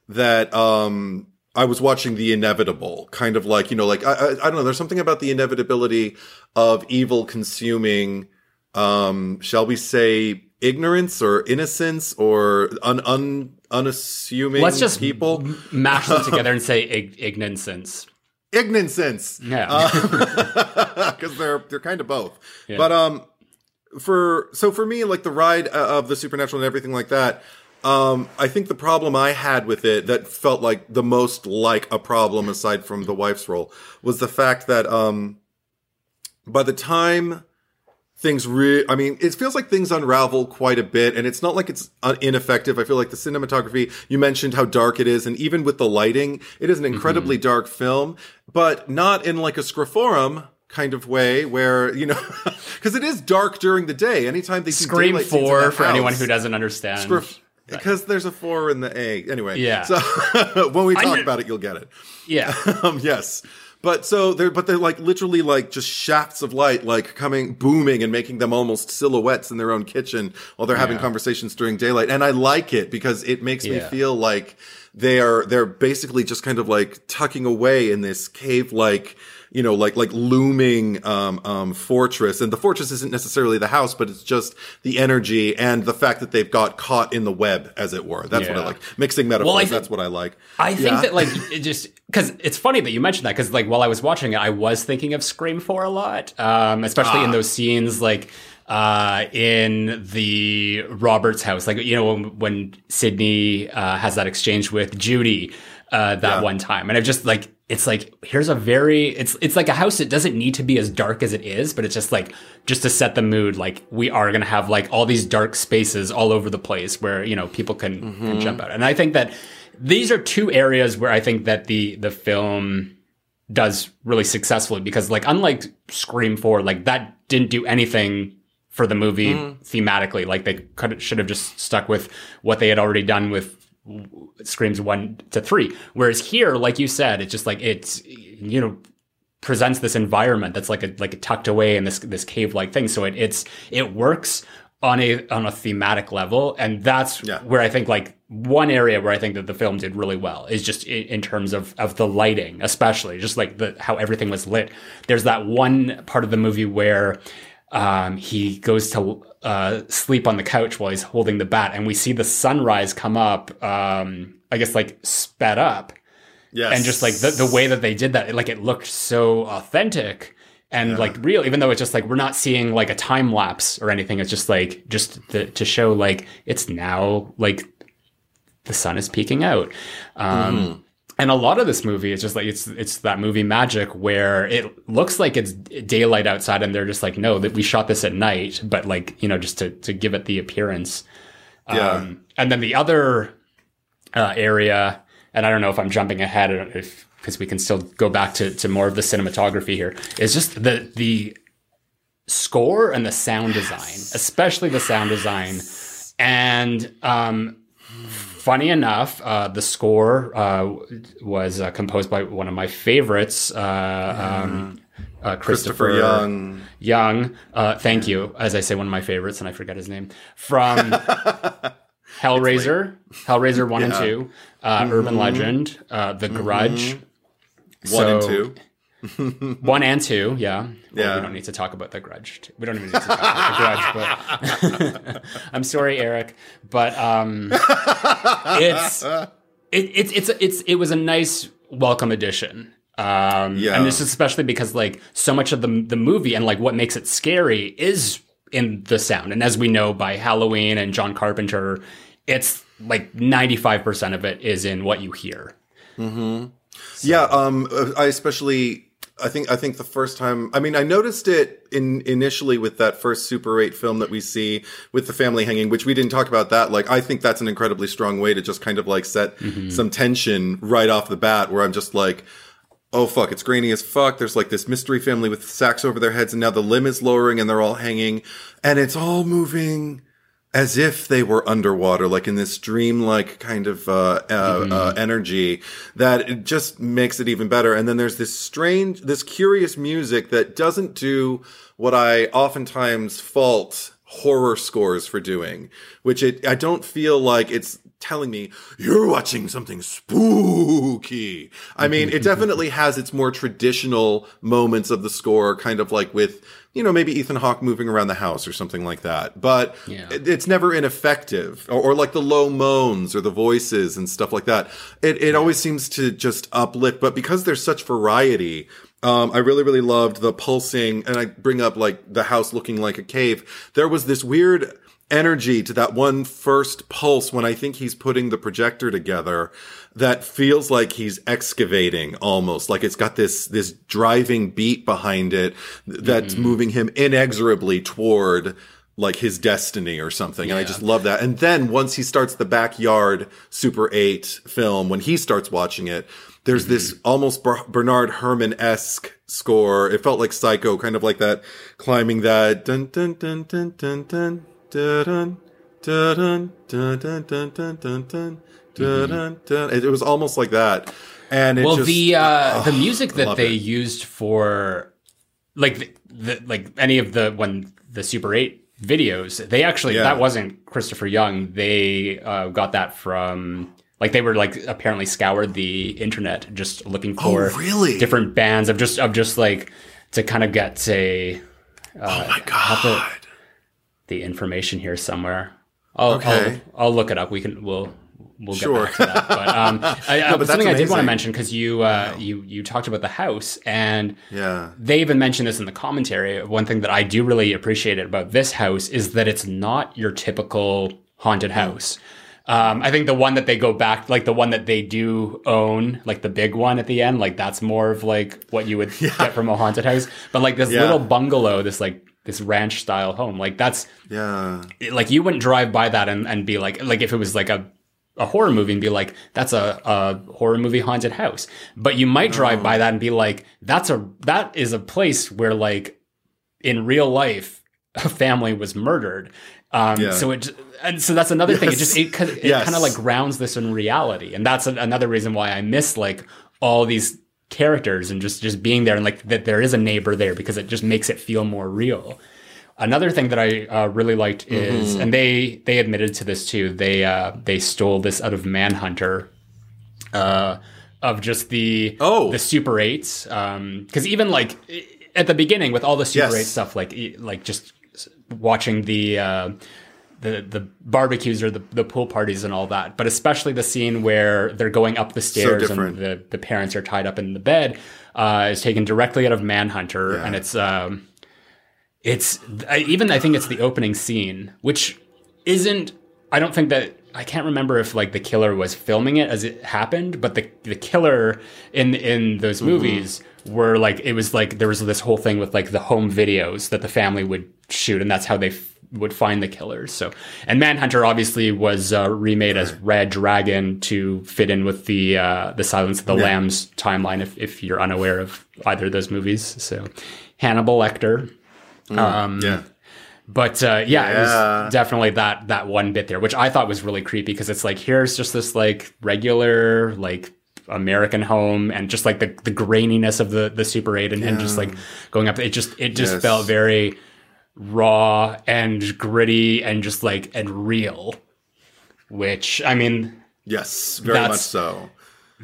that um I was watching the inevitable, kind of like you know, like I I, I don't know. There's something about the inevitability of evil consuming, um, shall we say, ignorance or innocence or un, un unassuming Let's just people. mash them together and say ig- ignorancence. Ignorance. Yeah. because they're they're kind of both. But um, for so for me, like the ride uh, of the supernatural and everything like that. Um, I think the problem I had with it that felt like the most like a problem aside from the wife's role was the fact that um, by the time things re I mean, it feels like things unravel quite a bit, and it's not like it's uh, ineffective. I feel like the cinematography, you mentioned how dark it is, and even with the lighting, it is an incredibly dark film, but not in like a Scre4m kind of way where, you know, because it is dark during the day. Anytime they Scream four for anyone who doesn't understand. Because there's a four in the A. Anyway, Yeah. So when we talk about it, you'll get it. yeah. Um, yes. But so they're, but they're like literally like just shafts of light, like coming, booming and making them almost silhouettes in their own kitchen while they're having Yeah. conversations during daylight. And I like it because it makes me feel like they are they're basically just kind of like tucking away in this cave like you know like like looming um, um, fortress. And the fortress isn't necessarily the house but it's just the energy and the fact that they've got caught in the web as it were. That's what i like. Mixing metaphors Well, I thi- that's what i like. I think Yeah. that like it just because it's funny that you mentioned that because like while I was watching it, I was thinking of Scream Four a lot, um, especially Ah. in those scenes like uh, in the Roberts house, like you know when, when Sidney uh, has that exchange with Judy uh, that Yeah. one time, and I've just like it's like here's a very it's it's like a house that doesn't need to be as dark as it is, but it's just like just to set the mood, like we are gonna have like all these dark spaces all over the place where you know people can Mm-hmm. can jump out, and I think that these are two areas where I think that the the film does really successfully because like unlike Scream 4 like that didn't do anything for the movie thematically. Like they could should have just stuck with what they had already done with Screams 1 to 3 whereas here like you said it's just like it's you know presents this environment that's like a like a tucked away in this this cave like thing. So it it's it works on a on a thematic level. And that's Yeah. where I think like one area where I think that the film did really well is just in, in terms of of the lighting especially just like the how everything was lit. There's that one part of the movie where um, he goes to uh, sleep on the couch while he's holding the bat and we see the sunrise come up um, I guess like sped up. Yes and just like the, the way that they did that like it looked so authentic and like real even though it's just like we're not seeing like a time lapse or anything. It's just like just the, to show like it's now like the sun is peeking out. Um and a lot of this movie is just like it's it's that movie magic where it looks like it's daylight outside and they're just like no that we shot this at night but like you know just to to give it the appearance yeah um, and then the other uh, area, and I don't know if I'm jumping ahead if because we can still go back to, to more of the cinematography here, is just the the score and the sound design, especially the sound design. And um, funny enough, uh, the score uh, was uh, composed by one of my favorites, uh, um, uh, Christopher, christopher young. Young, uh, thank you. As I say, one of my favorites, and I forget his name. From Hellraiser, Hellraiser one and two, uh, Urban Legend, uh, The Grudge, one and two one and two. Yeah, Well, Yeah. we don't need to talk about The Grudge. We don't even need to talk about The Grudge. But I'm sorry, Eric, but um, it's it, it's it's it's it was a nice welcome addition. Um, Yeah. and this is especially because like so much of the the movie and like what makes it scary is in the sound. And as we know by Halloween and John Carpenter, it's like 95% of it is in what you hear. Yeah, um, I especially, I think, I think the first time, I mean, I noticed it in initially with that first Super 8 film that we see with the family hanging, which we didn't talk about that. Like, I think that's an incredibly strong way to just kind of like set mm-hmm. some tension right off the bat where I'm just like, oh fuck, it's grainy as fuck. There's like this mystery family with sacks over their heads and now the limb is lowering and they're all hanging and it's all moving as if they were underwater, like in this dreamlike kind of uh, uh, uh, energy that it just makes it even better. And then there's this strange, this curious music that doesn't do what I oftentimes fault horror scores for doing, which it I don't feel like it's telling me you're watching something spooky. I mean, it definitely has its more traditional moments of the score, kind of like with you know maybe Ethan Hawke moving around the house or something like that. But Yeah. it- it's never ineffective, or, or like the low moans or the voices and stuff like that. It it always seems to just uplift. But because there's such variety. Um, I really, really loved the pulsing, and I bring up like the house looking like a cave. There was this weird energy to that one first pulse when I think he's putting the projector together that feels like he's excavating almost like it's got this this driving beat behind it that's mm-hmm. moving him inexorably toward like his destiny or something and I just love that. And then once he starts the backyard super 8 film when he starts watching it there's this mm-hmm. almost Ber- Bernard Herrmann esque score. It felt like psycho kind of like that climbing that dun dun dun dun dun dun it, was almost like that. And well, just, the uh, oh, the music that they it. used for like the, the, like any of the when the Super Eight videos, they actually yeah. that wasn't Christopher Young. They uh, got that from like they were like apparently scoured the internet just looking oh, for oh, really? different bands of just of just like to kind of get a uh, oh my god the information here somewhere. I'll, Okay. I'll, I'll look it up. We can we'll we'll get Sure. back to that. But, um, I, uh, but something I did want to mention because you uh, you you talked about the house and Yeah. they even mentioned this in the commentary. One thing that I do really appreciate about this house is that it's not your typical haunted house. Um, I think the one that they go back, like the one that they do own, like the big one at the end, like that's more of like what you would get from a haunted house. But like this Yeah. little bungalow, this like this ranch style home, like that's Yeah. like you wouldn't drive by that and, and be like like if it was like a a horror movie and be like that's a, a horror movie haunted house but you might drive Oh. by that and be like that's a that is a place where like in real life a family was murdered um Yeah. so it and so that's another thing it just it, kind- it Yes. kind of like grounds this in reality and that's a, another reason why i miss like all these characters and just just being there and like that there is a neighbor there because it just makes it feel more real Another thing that I uh, really liked is, Mm-hmm. and they they admitted to this too. They uh, they stole this out of Manhunter, uh, of just the Oh. the Super Eights. Because even like at the beginning with all the Super Yes. Eight stuff, like like just watching the. Uh, the, the barbecues or the, the pool parties and all that, but especially the scene where they're going up the stairs and the, the parents are tied up in the bed uh, is taken directly out of Manhunter, and it's um, it's I, even I think it's the opening scene, which isn't. I don't think that I can't remember if like the killer was filming it as it happened, but the the killer in in those Mm-hmm. movies were like it was like there was this whole thing with like the home videos that the family would shoot, and that's how they. F- would find the killers so and manhunter obviously was uh, remade as red dragon to fit in with the uh, the silence of the lambs timeline if, if you're unaware of either of those movies so hannibal lecter um, Yeah. But uh, yeah, it was definitely that that one bit there, which I thought was really creepy because it's like here's just this like regular like American home and just like the the graininess of the the Super Eight and, and just like going up. It just it just Yes. felt very raw and gritty and just like and real. Which I mean, Yes. Very much so.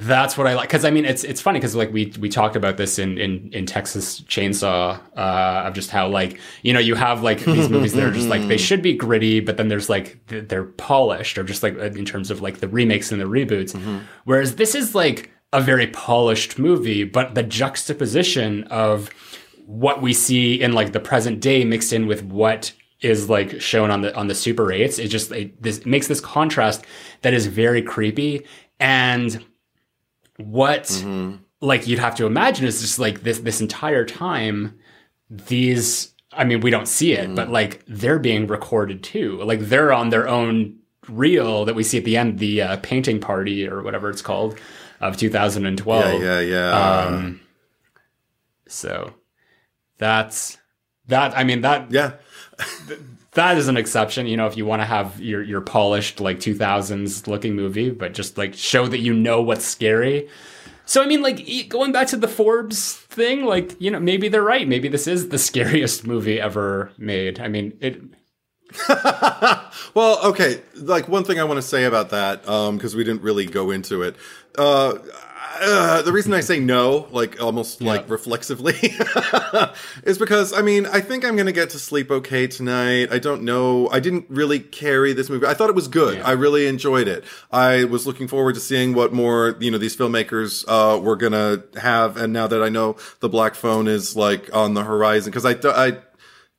That's what I like. Because I mean it's it's funny because like we we talked about this in in in Texas Chainsaw uh, of just how like you know you have like these movies that are just like they should be gritty but then there's like they're polished or just like in terms of like the remakes and the reboots. Whereas this is like a very polished movie but the juxtaposition of what we see in like the present day mixed in with what is like shown on the on the Super 8s it just it, this it makes this contrast that is very creepy. And what like you'd have to imagine is just like this this entire time these i mean we don't see it but like they're being recorded too like they're on their own reel that we see at the end the uh, painting party or whatever it's called of 2012 Yeah. Yeah. Yeah. um so that's that i mean that yeah. That is an exception you know if you want to have your your polished like 2000s looking movie but just like show that you know what's scary so i mean like going back to the forbes thing like you know maybe they're right maybe this is the scariest movie ever made i mean it well, okay. Like one thing I want to say about that, because we didn't really go into it. Uh, uh, the reason I say no, like almost like reflexively, is because I mean I think I'm gonna get to sleep okay tonight. I don't know. I didn't really carry this movie. I thought it was good. I really enjoyed it. I was looking forward to seeing what more you know these filmmakers uh, were gonna have. And now that I know the Black Phone is like on the horizon, because I th- I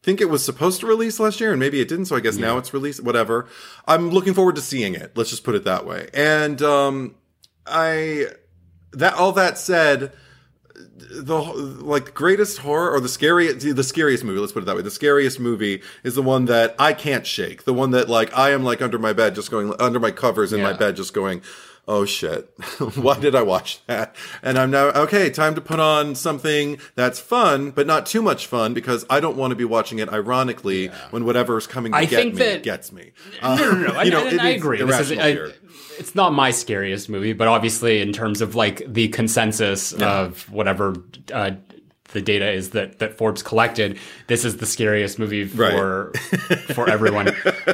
think it was supposed to release last year and maybe it didn't so i guess now it's released whatever i'm looking forward to seeing it let's just put it that way and um i that all that said the like greatest horror or the scariest the scariest movie let's put it that way. The scariest movie is the one that i can't shake. The one that like i am like under my bed just going under my covers in my bed just going oh shit. Why did i watch that? And i'm now okay time to put on something that's fun but not too much fun because i don't want to be watching it ironically when whatever's coming to I get think me that- gets me. No no no you know, and, and it i is agree. This is, I, fear. It's not my scariest movie but obviously in terms of like the consensus of whatever uh, the data is that that Forbes collected. This is the scariest movie for for everyone.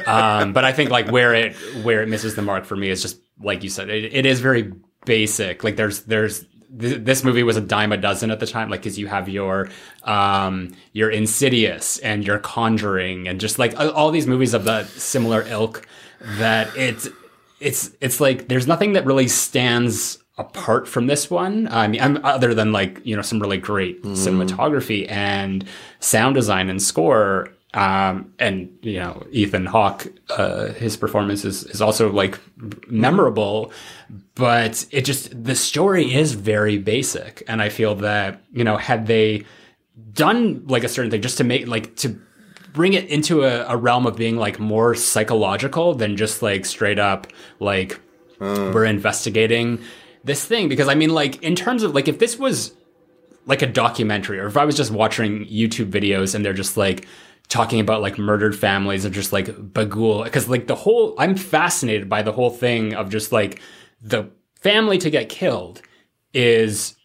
Um, but I think like where it where it misses the mark for me is just like you said, it, it is very basic. Like there's there's th- this movie was a dime a dozen at the time, like because you have your um your Insidious and your Conjuring and just like all these movies of the similar ilk that it's it's it's like there's nothing that really stands apart from this one. I mean, I'm, other than like you know some really great mm. cinematography and sound design and score. Um, and you know Ethan Hawke, uh, his performance is, is also like memorable, but it just the story is very basic, and I feel that you know had they done like a certain thing just to make like to bring it into a, a realm of being like more psychological than just like straight up like uh. we're investigating this thing because I mean like in terms of like if this was like a documentary or if I was just watching YouTube videos and they're just like talking about like murdered families of just like Bughuul because like the whole I'm fascinated by the whole thing of just like the family to get killed is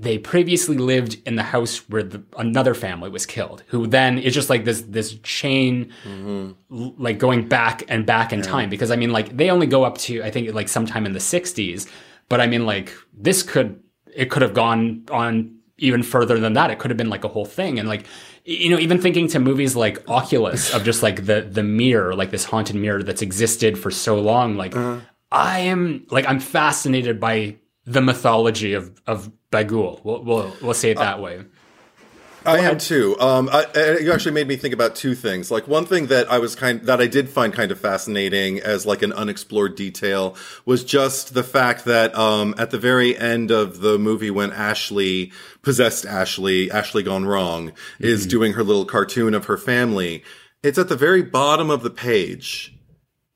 they previously lived in the house where the, another family was killed who then is just like this this chain mm-hmm. l- like going back and back in yeah. time because i mean like they only go up to i think like sometime in the 60s but i mean like this could it could have gone on even further than that it could have been like a whole thing and like you know even thinking to movies like oculus of just like the the mirror like this haunted mirror that's existed for so long like uh-huh. i am like i'm fascinated by the mythology of of Bughuul. We'll, we'll, we'll say it that uh, way. I am too. Um, I, it actually made me think about two things. Like one thing that I was kind that I did find kind of fascinating as like an unexplored detail was just the fact that um, at the very end of the movie, when Ashley possessed Ashley, Ashley gone wrong, mm-hmm. is doing her little cartoon of her family. It's at the very bottom of the page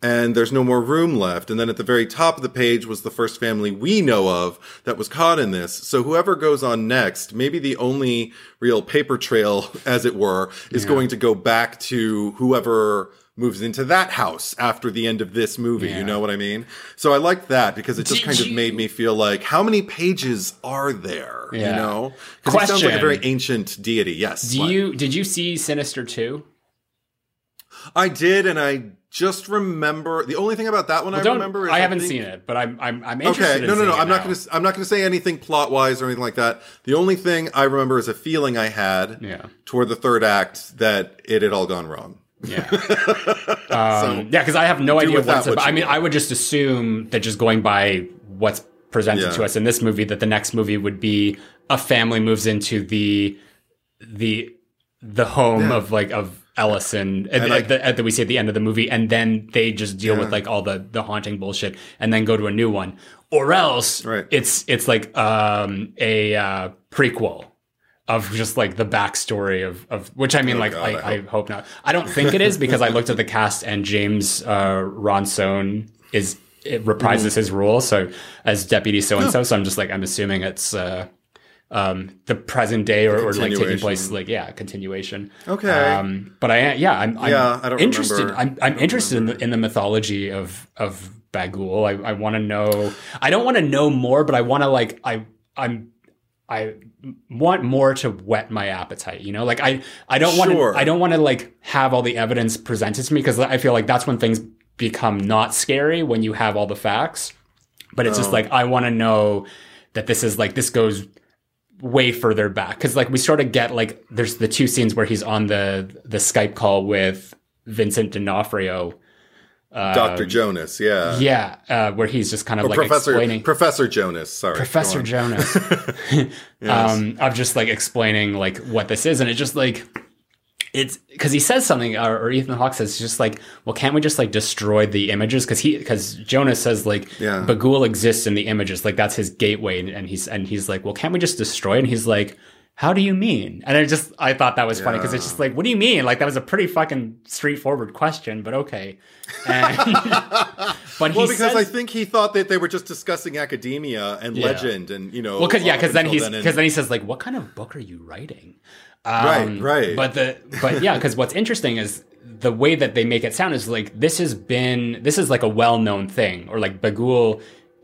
and there's no more room left. And then at the very top of the page was the first family we know of that was caught in this. So whoever goes on next, maybe the only real paper trail, as it were, is yeah. going to go back to whoever moves into that house after the end of this movie. Yeah. You know what I mean? So I liked that because it just Did kind you... of made me feel like how many pages are there? Yeah. You know? Because he sounds like a very ancient deity. Yes. Do what? you did you see Sinister 2? I did, and I just remember the only thing about that one well, I remember. I haven't I think, seen it, but I'm I'm, I'm interested. Okay, no, no, no. I'm not going to I'm not going to say anything plot wise or anything like that. The only thing I remember is a feeling I had yeah. toward the third act that it had all gone wrong. Yeah, um, so, yeah, because I have no idea what's. What I mean, I would just assume that just going by what's presented yeah. to us in this movie, that the next movie would be a family moves into the the the home yeah. of like of Ellison at, at, the, at the, we see at the end of the movie, and then they just deal yeah. with like all the the haunting bullshit, and then go to a new one, or else right. it's it's like um, a uh, prequel of just like the backstory of of which I mean, oh, like God, I, I, hope. I, hope. not. I don't think it is because I looked at the cast and James uh, Ransone is it reprises mm. his role so as deputy so and so. So I'm just like I'm assuming it's. Uh, um, the present day or, or, like taking place like yeah continuation okay um, but i yeah i'm, I'm yeah, I don't interested remember. i'm, I'm interested in the, in the mythology of of Bughuul i, I want to know i don't want to know more but i want to like i i'm I want more to whet my appetite, you know? Like I I don't want to I don't want to like have all the evidence presented to me because I feel like that's when things become not scary when you have all the facts. But it's oh. just like I want to know that this is like this goes way further back because like we sort of get like there's the two scenes where he's on the the Skype call with Vincent D'Onofrio. Uh, Dr. Jonas, yeah. Yeah, uh, where he's just kind of or like Professor, explaining Professor Jonas, sorry. Professor Jonas. yes. um, of just like explaining like what this is and it just like it's because he says something, or, or, Ethan Hawke says, just like, well, can't we just like destroy the images? Because he, because Jonas says like, yeah. Bughuul exists in the images, like that's his gateway, and, and, he's and he's like, well, can't we just destroy? It? And he's like, how do you mean? And I just I thought that was yeah. funny because it's just like, what do you mean? Like that was a pretty fucking straightforward question, but okay. And, but well, because says, I think he thought that they were just discussing academia and yeah. legend, and you know, well, because yeah, because then he's because then he says like, what kind of book are you writing? Um, right, right. But the but yeah, because what's interesting is the way that they make it sound is like this has been this is like a well known thing, or like Bughuul,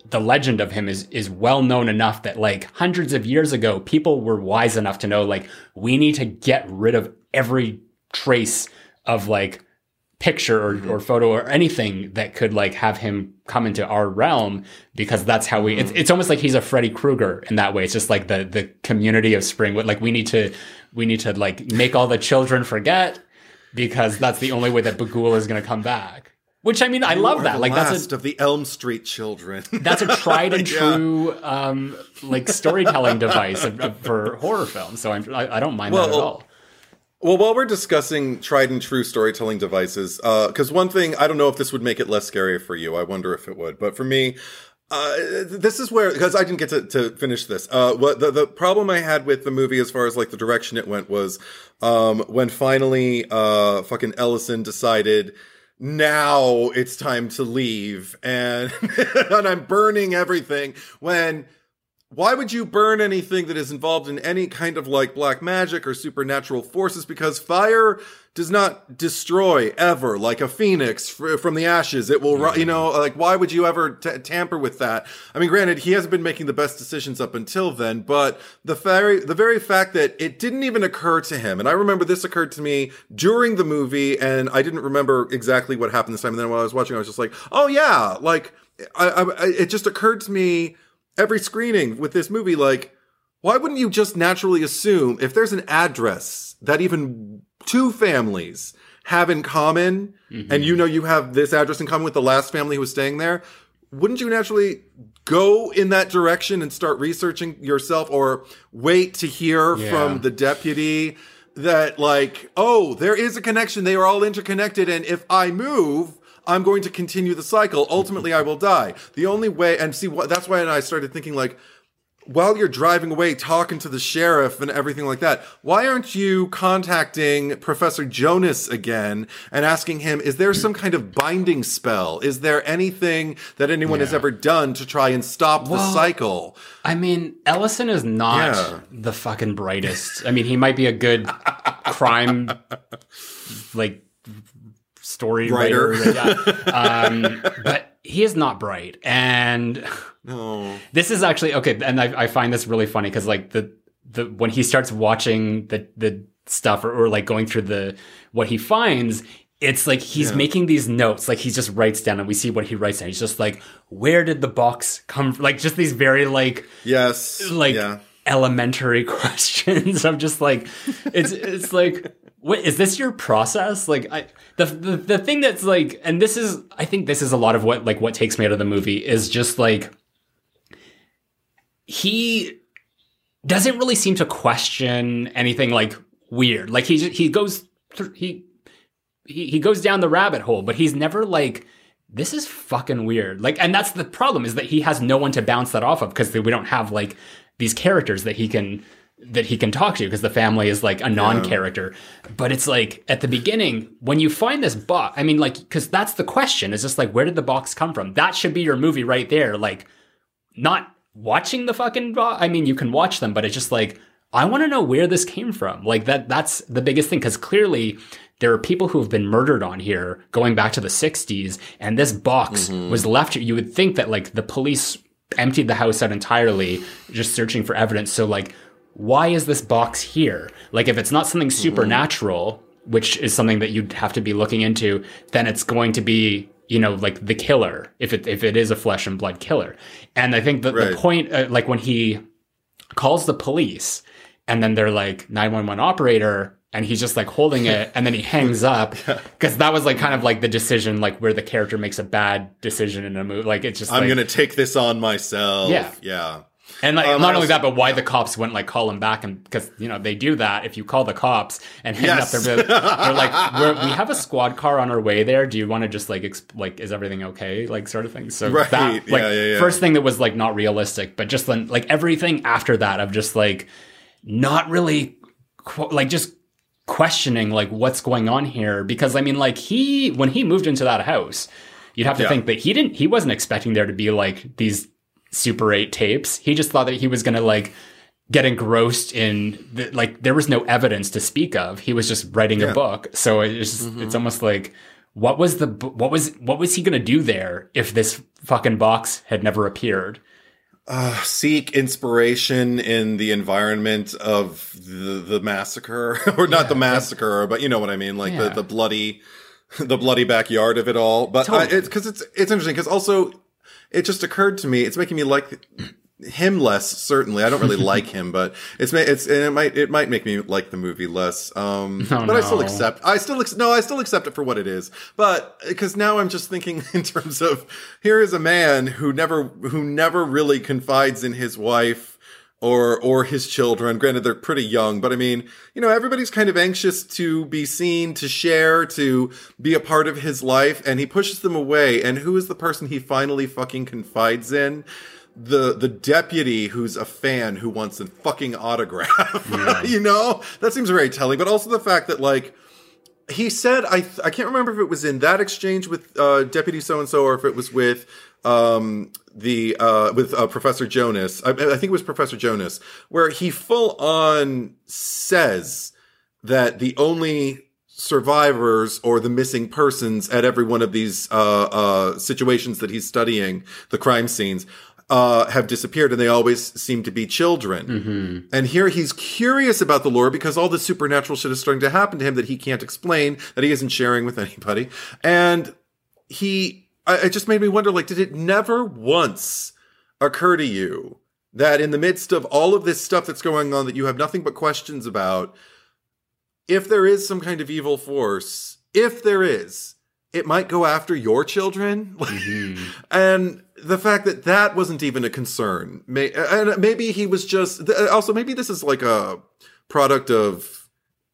the legend of him is is well known enough that like hundreds of years ago, people were wise enough to know like we need to get rid of every trace of like picture or, or photo or anything that could like have him come into our realm because that's how we it's, it's almost like he's a Freddy Krueger in that way it's just like the the community of Springwood like we need to we need to like make all the children forget because that's the only way that Bughuul is going to come back which I mean I love that the like that's a of the Elm Street children. that's a tried and Yeah. true um like storytelling device for horror films so I'm, I, I don't mind that at all Well, while we're discussing tried and true storytelling devices, because one thing I don't know if this would make it less scary for you. I wonder if it would, but for me, uh, this is where because I didn't get to, to finish this. Uh, what the the problem I had with the movie, as far as like the direction it went, was um, when finally uh, fucking Ellison decided. Now it's time to leave, and and I'm burning everything. When why would you burn anything that is involved in any kind of like black magic or supernatural forces? Because fire does not destroy ever, like a phoenix fr- from the ashes. It will, ri you know, mm-hmm. like why would you ever t- tamper with that? I mean, granted, he hasn't been making the best decisions up until then, but the very, the very fact that it didn't even occur to him, and I remember this occurred to me during the movie, and I didn't remember exactly what happened this time. And then while I was watching, I was just like, oh yeah, like I, I it just occurred to me every screening with this movie, like, why wouldn't you just naturally assume if there's an address that even two families have in common, mm-hmm. and you know you have this address in common with the last family who was staying there, wouldn't you naturally go in that direction and start researching yourself or wait to hear Yeah. from the deputy that like, oh, there is a connection. They are all interconnected. And if I move, I'm going to continue the cycle. Ultimately, I will die. The only way, and see what, that's why I started thinking like, while you're driving away talking to the sheriff and everything like that, why aren't you contacting Professor Jonas again and asking him, is there some kind of binding spell? Is there anything that anyone has ever done to try and stop the cycle? I mean, Ellison is not Yeah. the fucking brightest. I mean, he might be a good crime, like story Writer. writer, yeah. um, but he is not bright. And No. this is actually okay. And I, I find this really funny because like the the when he starts watching the the stuff or, or like going through the what he finds. It's like he's Yeah. making these notes, like he just writes down, and we see what he writes down. He's just like, "Where did the box come?" from? Like just these very like Yes. like yeah. elementary questions. I'm just like, it's it's like, what is this your process? Like, I the, the the thing that's like, and this is, I think this is a lot of what like what takes me out of the movie is just like he doesn't really seem to question anything like weird. Like he he goes he he he goes down the rabbit hole, but he's never like this is fucking weird. Like, and that's the problem is that he has no one to bounce that off of because we don't have like these characters that he can that he can talk to because the family is like a non-character. But it's like at the beginning when you find this box, I mean, like because that's the question. Is just like where did the box come from? That should be your movie right there. Like, not watching the fucking. bo- I mean, you can watch them, but it's just like I want to know where this came from. Like that. That's the biggest thing because clearly there are people who have been murdered on here going back to the 60s and this box mm-hmm. was left here. You would think that like the police emptied the house out entirely just searching for evidence. So like why is this box here? Like if it's not something supernatural, which is something that you'd have to be looking into, then it's going to be you know like the killer if it if it is a flesh and blood killer. And I think that the point uh, like when he calls the police and then they're like 911 operator and he's just like holding it and then he hangs up because that was like kind of like the decision like where the character makes a bad decision in a movie like it's just I'm like, gonna take this on myself. Yeah. Yeah. And like Um, not only that but why the cops wouldn't like call him back and because you know they do that if you call the cops and hang Yes. up they're, they're like We're, we have a squad car on our way there do you want to just like exp- like is everything okay like sort of thing so Right. that like Yeah, yeah, yeah. first thing that was like not realistic but just then like everything after that of just like not really qu- like just questioning like what's going on here because I mean like he when he moved into that house you'd have to Yeah. think that he didn't he wasn't expecting there to be like these super 8 tapes. He just thought that he was going to like get engrossed in the, like there was no evidence to speak of. He was just writing Yeah. a book. So it's just, it's almost like what was the what was what was he going to do there if this fucking box had never appeared? Uh, seek inspiration in the environment of the, the massacre, or not the massacre, but you know what I mean, like Yeah. the, the bloody the bloody backyard of it all. But I, it's because it's it's interesting because also it just occurred to me it's making me like him less. Certainly, I don't really like him, but it's it's and it might it might make me like the movie less. Um, Oh, but I still accept. I still ex- no, I still accept it for what it is. But because now I'm just thinking in terms of here is a man who never who never really confides in his wife or or his children. Granted, they're pretty young, but I mean, you know, everybody's kind of anxious to be seen, to share, to be a part of his life, and he pushes them away. And who is the person he finally fucking confides in? The the deputy who's a fan who wants a fucking autograph. you know, that seems very telling. But also the fact that like he said I th- I can't remember if it was in that exchange with uh, Deputy so and so or if it was with um, the uh, with uh, Professor Jonas. I, I think it was Professor Jonas where he full on says that the only survivors or the missing persons at every one of these uh, uh, situations that he's studying the crime scenes uh, have disappeared and they always seem to be children. And here he's curious about the lore because all this supernatural shit is starting to happen to him that he can't explain, that he isn't sharing with anybody. And he, I, it just made me wonder, like, did it never once occur to you that in the midst of all of this stuff that's going on that you have nothing but questions about, if there is some kind of evil force, if there is, it might go after your children. Mm-hmm. and the fact that that wasn't even a concern, may, and maybe he was just, uh, also maybe this is like a product of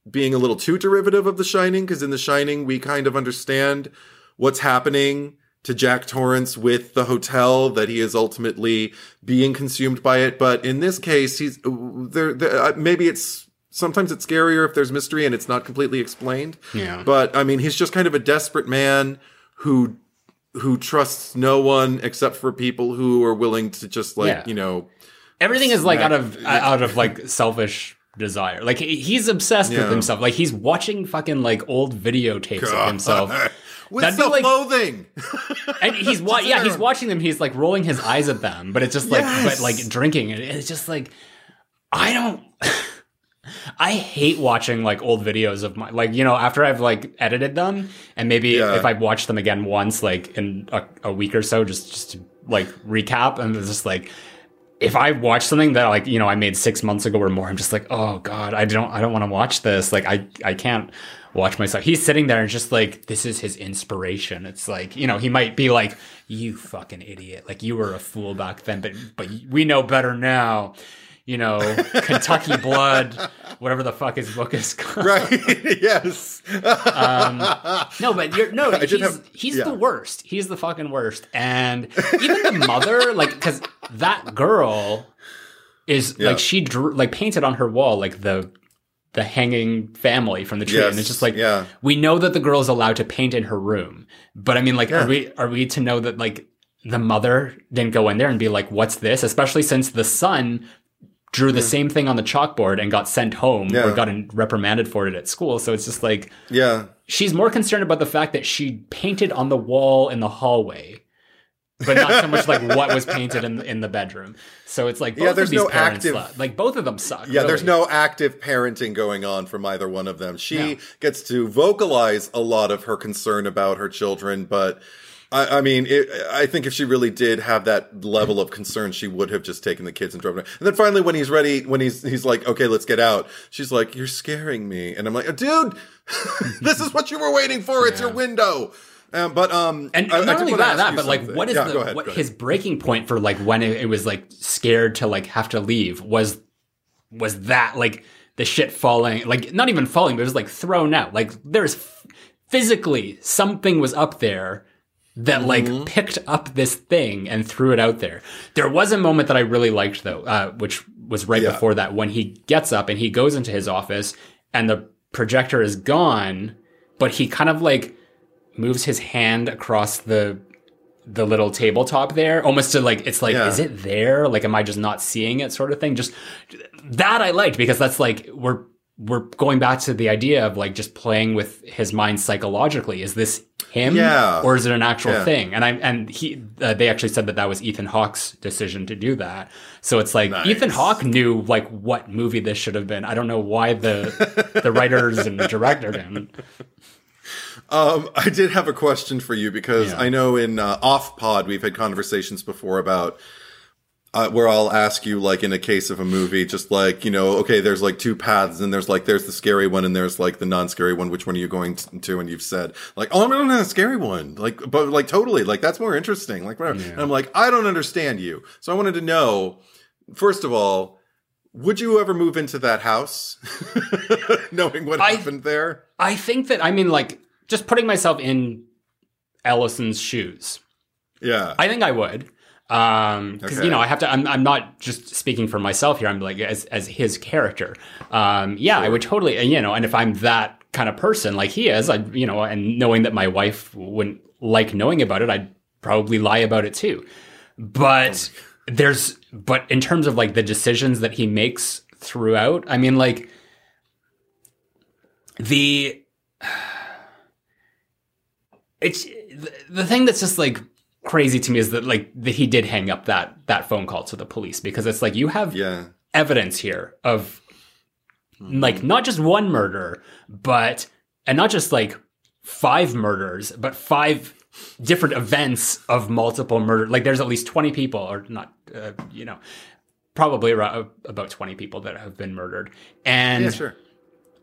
being a little too derivative of The Shining, because in The Shining, we kind of understand what's happening to Jack Torrance with the hotel, that he is ultimately being consumed by it. But in this case, he's there, there uh, maybe it's, sometimes it's scarier if there's mystery and it's not completely explained. Yeah. But I mean, he's just kind of a desperate man who, who trusts no one except for people who are willing to just like, Yeah. you know, Everything is like out of out of like selfish desire. Like he's obsessed Yeah. with himself. Like he's watching fucking like old videotapes of himself. with That'd like-. And he's wa- yeah, he's watching them. He's like rolling his eyes at them, but it's just like Yes. but like drinking it. It's just like I don't I hate watching like old videos of my like you know after I've like edited them and maybe Yeah. if I watch them again once like in a, a week or so just just to like recap and it's just like if I watch something that like you know I made six months ago or more, I'm just like, oh god, I don't I don't want to watch this. Like I I can't watch myself. He's sitting there and just like this is his inspiration. It's like you know he might be like, you fucking idiot, like you were a fool back then, but but we know better now. You know, Kentucky Blood, whatever the fuck his book is called. right. yes. Um, no, but you're no. He's, have- he's yeah. the worst. He's the fucking worst. And even the mother, like, because that girl is Yeah. like she drew like painted on her wall like the the hanging family from the tree, Yes, and it's just like yeah. we know that the girl is allowed to paint in her room, but I mean, like, Yeah. are we are we to know that like the mother didn't go in there and be like, "What's this?" Especially since the son drew the same thing on the chalkboard and got sent home Yeah. or got reprimanded for it at school. So it's just like Yeah. she's more concerned about the fact that she painted on the wall in the hallway, but not so much like what was painted in in the bedroom. So it's like both Yeah, there's of these no parents, active- suck. like both of them suck. Yeah, there's no active parenting going on from either one of them. She No. gets to vocalize a lot of her concern about her children, but I, I mean, it, I think if she really did have that level of concern, she would have just taken the kids and driven. And then finally, when he's ready, when he's he's like, "Okay, let's get out," she's like, "You're scaring me," and I'm like, "Dude, this is what you were waiting for. It's your window." Um, but um, And I- I not did only that, that but like, what is Yeah, the ahead, what his breaking point for like when it, it was like scared to like have to leave was was that like the shit falling, like not even falling, but it was like thrown out. Like there's f- physically something was up there that Mm-hmm. like picked up this thing and threw it out there. There was a moment that I really liked though, uh, which was right Yeah. before that when he gets up and he goes into his office and the projector is gone, but he kind of like moves his hand across the the little tabletop there almost to like it's like Yeah. is it there like am i just not seeing it sort of thing just that i liked because that's like we're we're going back to the idea of like just playing with his mind psychologically is this him Yeah. or is it an actual Yeah. thing and i and he uh, they actually said that that was ethan hawke's decision to do that so it's like Nice. ethan hawke knew like what movie this should have been i don't know why the the writers and the director didn't Um, I did have a question for you because Yeah. I know in uh, off pod we've had conversations before about uh, where I'll ask you, like in a case of a movie, just like you know, okay, there's like two paths, and there's like there's the scary one, and there's like the non-scary one. Which one are you going t- to? And you've said like, oh, I'm going to the scary one, like, but like totally, like that's more interesting, like whatever. And I'm like, I don't understand you, so I wanted to know, first of all. Would you ever move into that house, knowing what I- happened there? I think that I mean like just putting myself in Ellison's shoes. Yeah, I think I would. Um, because Okay. you know, I have to. I'm, I'm not just speaking for myself here. I'm like as as his character. Um, yeah, I would totally. You know, and if I'm that kind of person like he is, I you know, and knowing that my wife wouldn't like knowing about it, I'd probably lie about it too. But there's, but in terms of like the decisions that he makes throughout, I mean, like the it's the, thing that's just like crazy to me is that like that he did hang up that that phone call to the police because it's like you have yeah. evidence here of like not just one murder but and not just like five murders but five different events of multiple murder like there's at least 20 people or not uh, you know probably around about 20 people that have been murdered and Yeah, sure.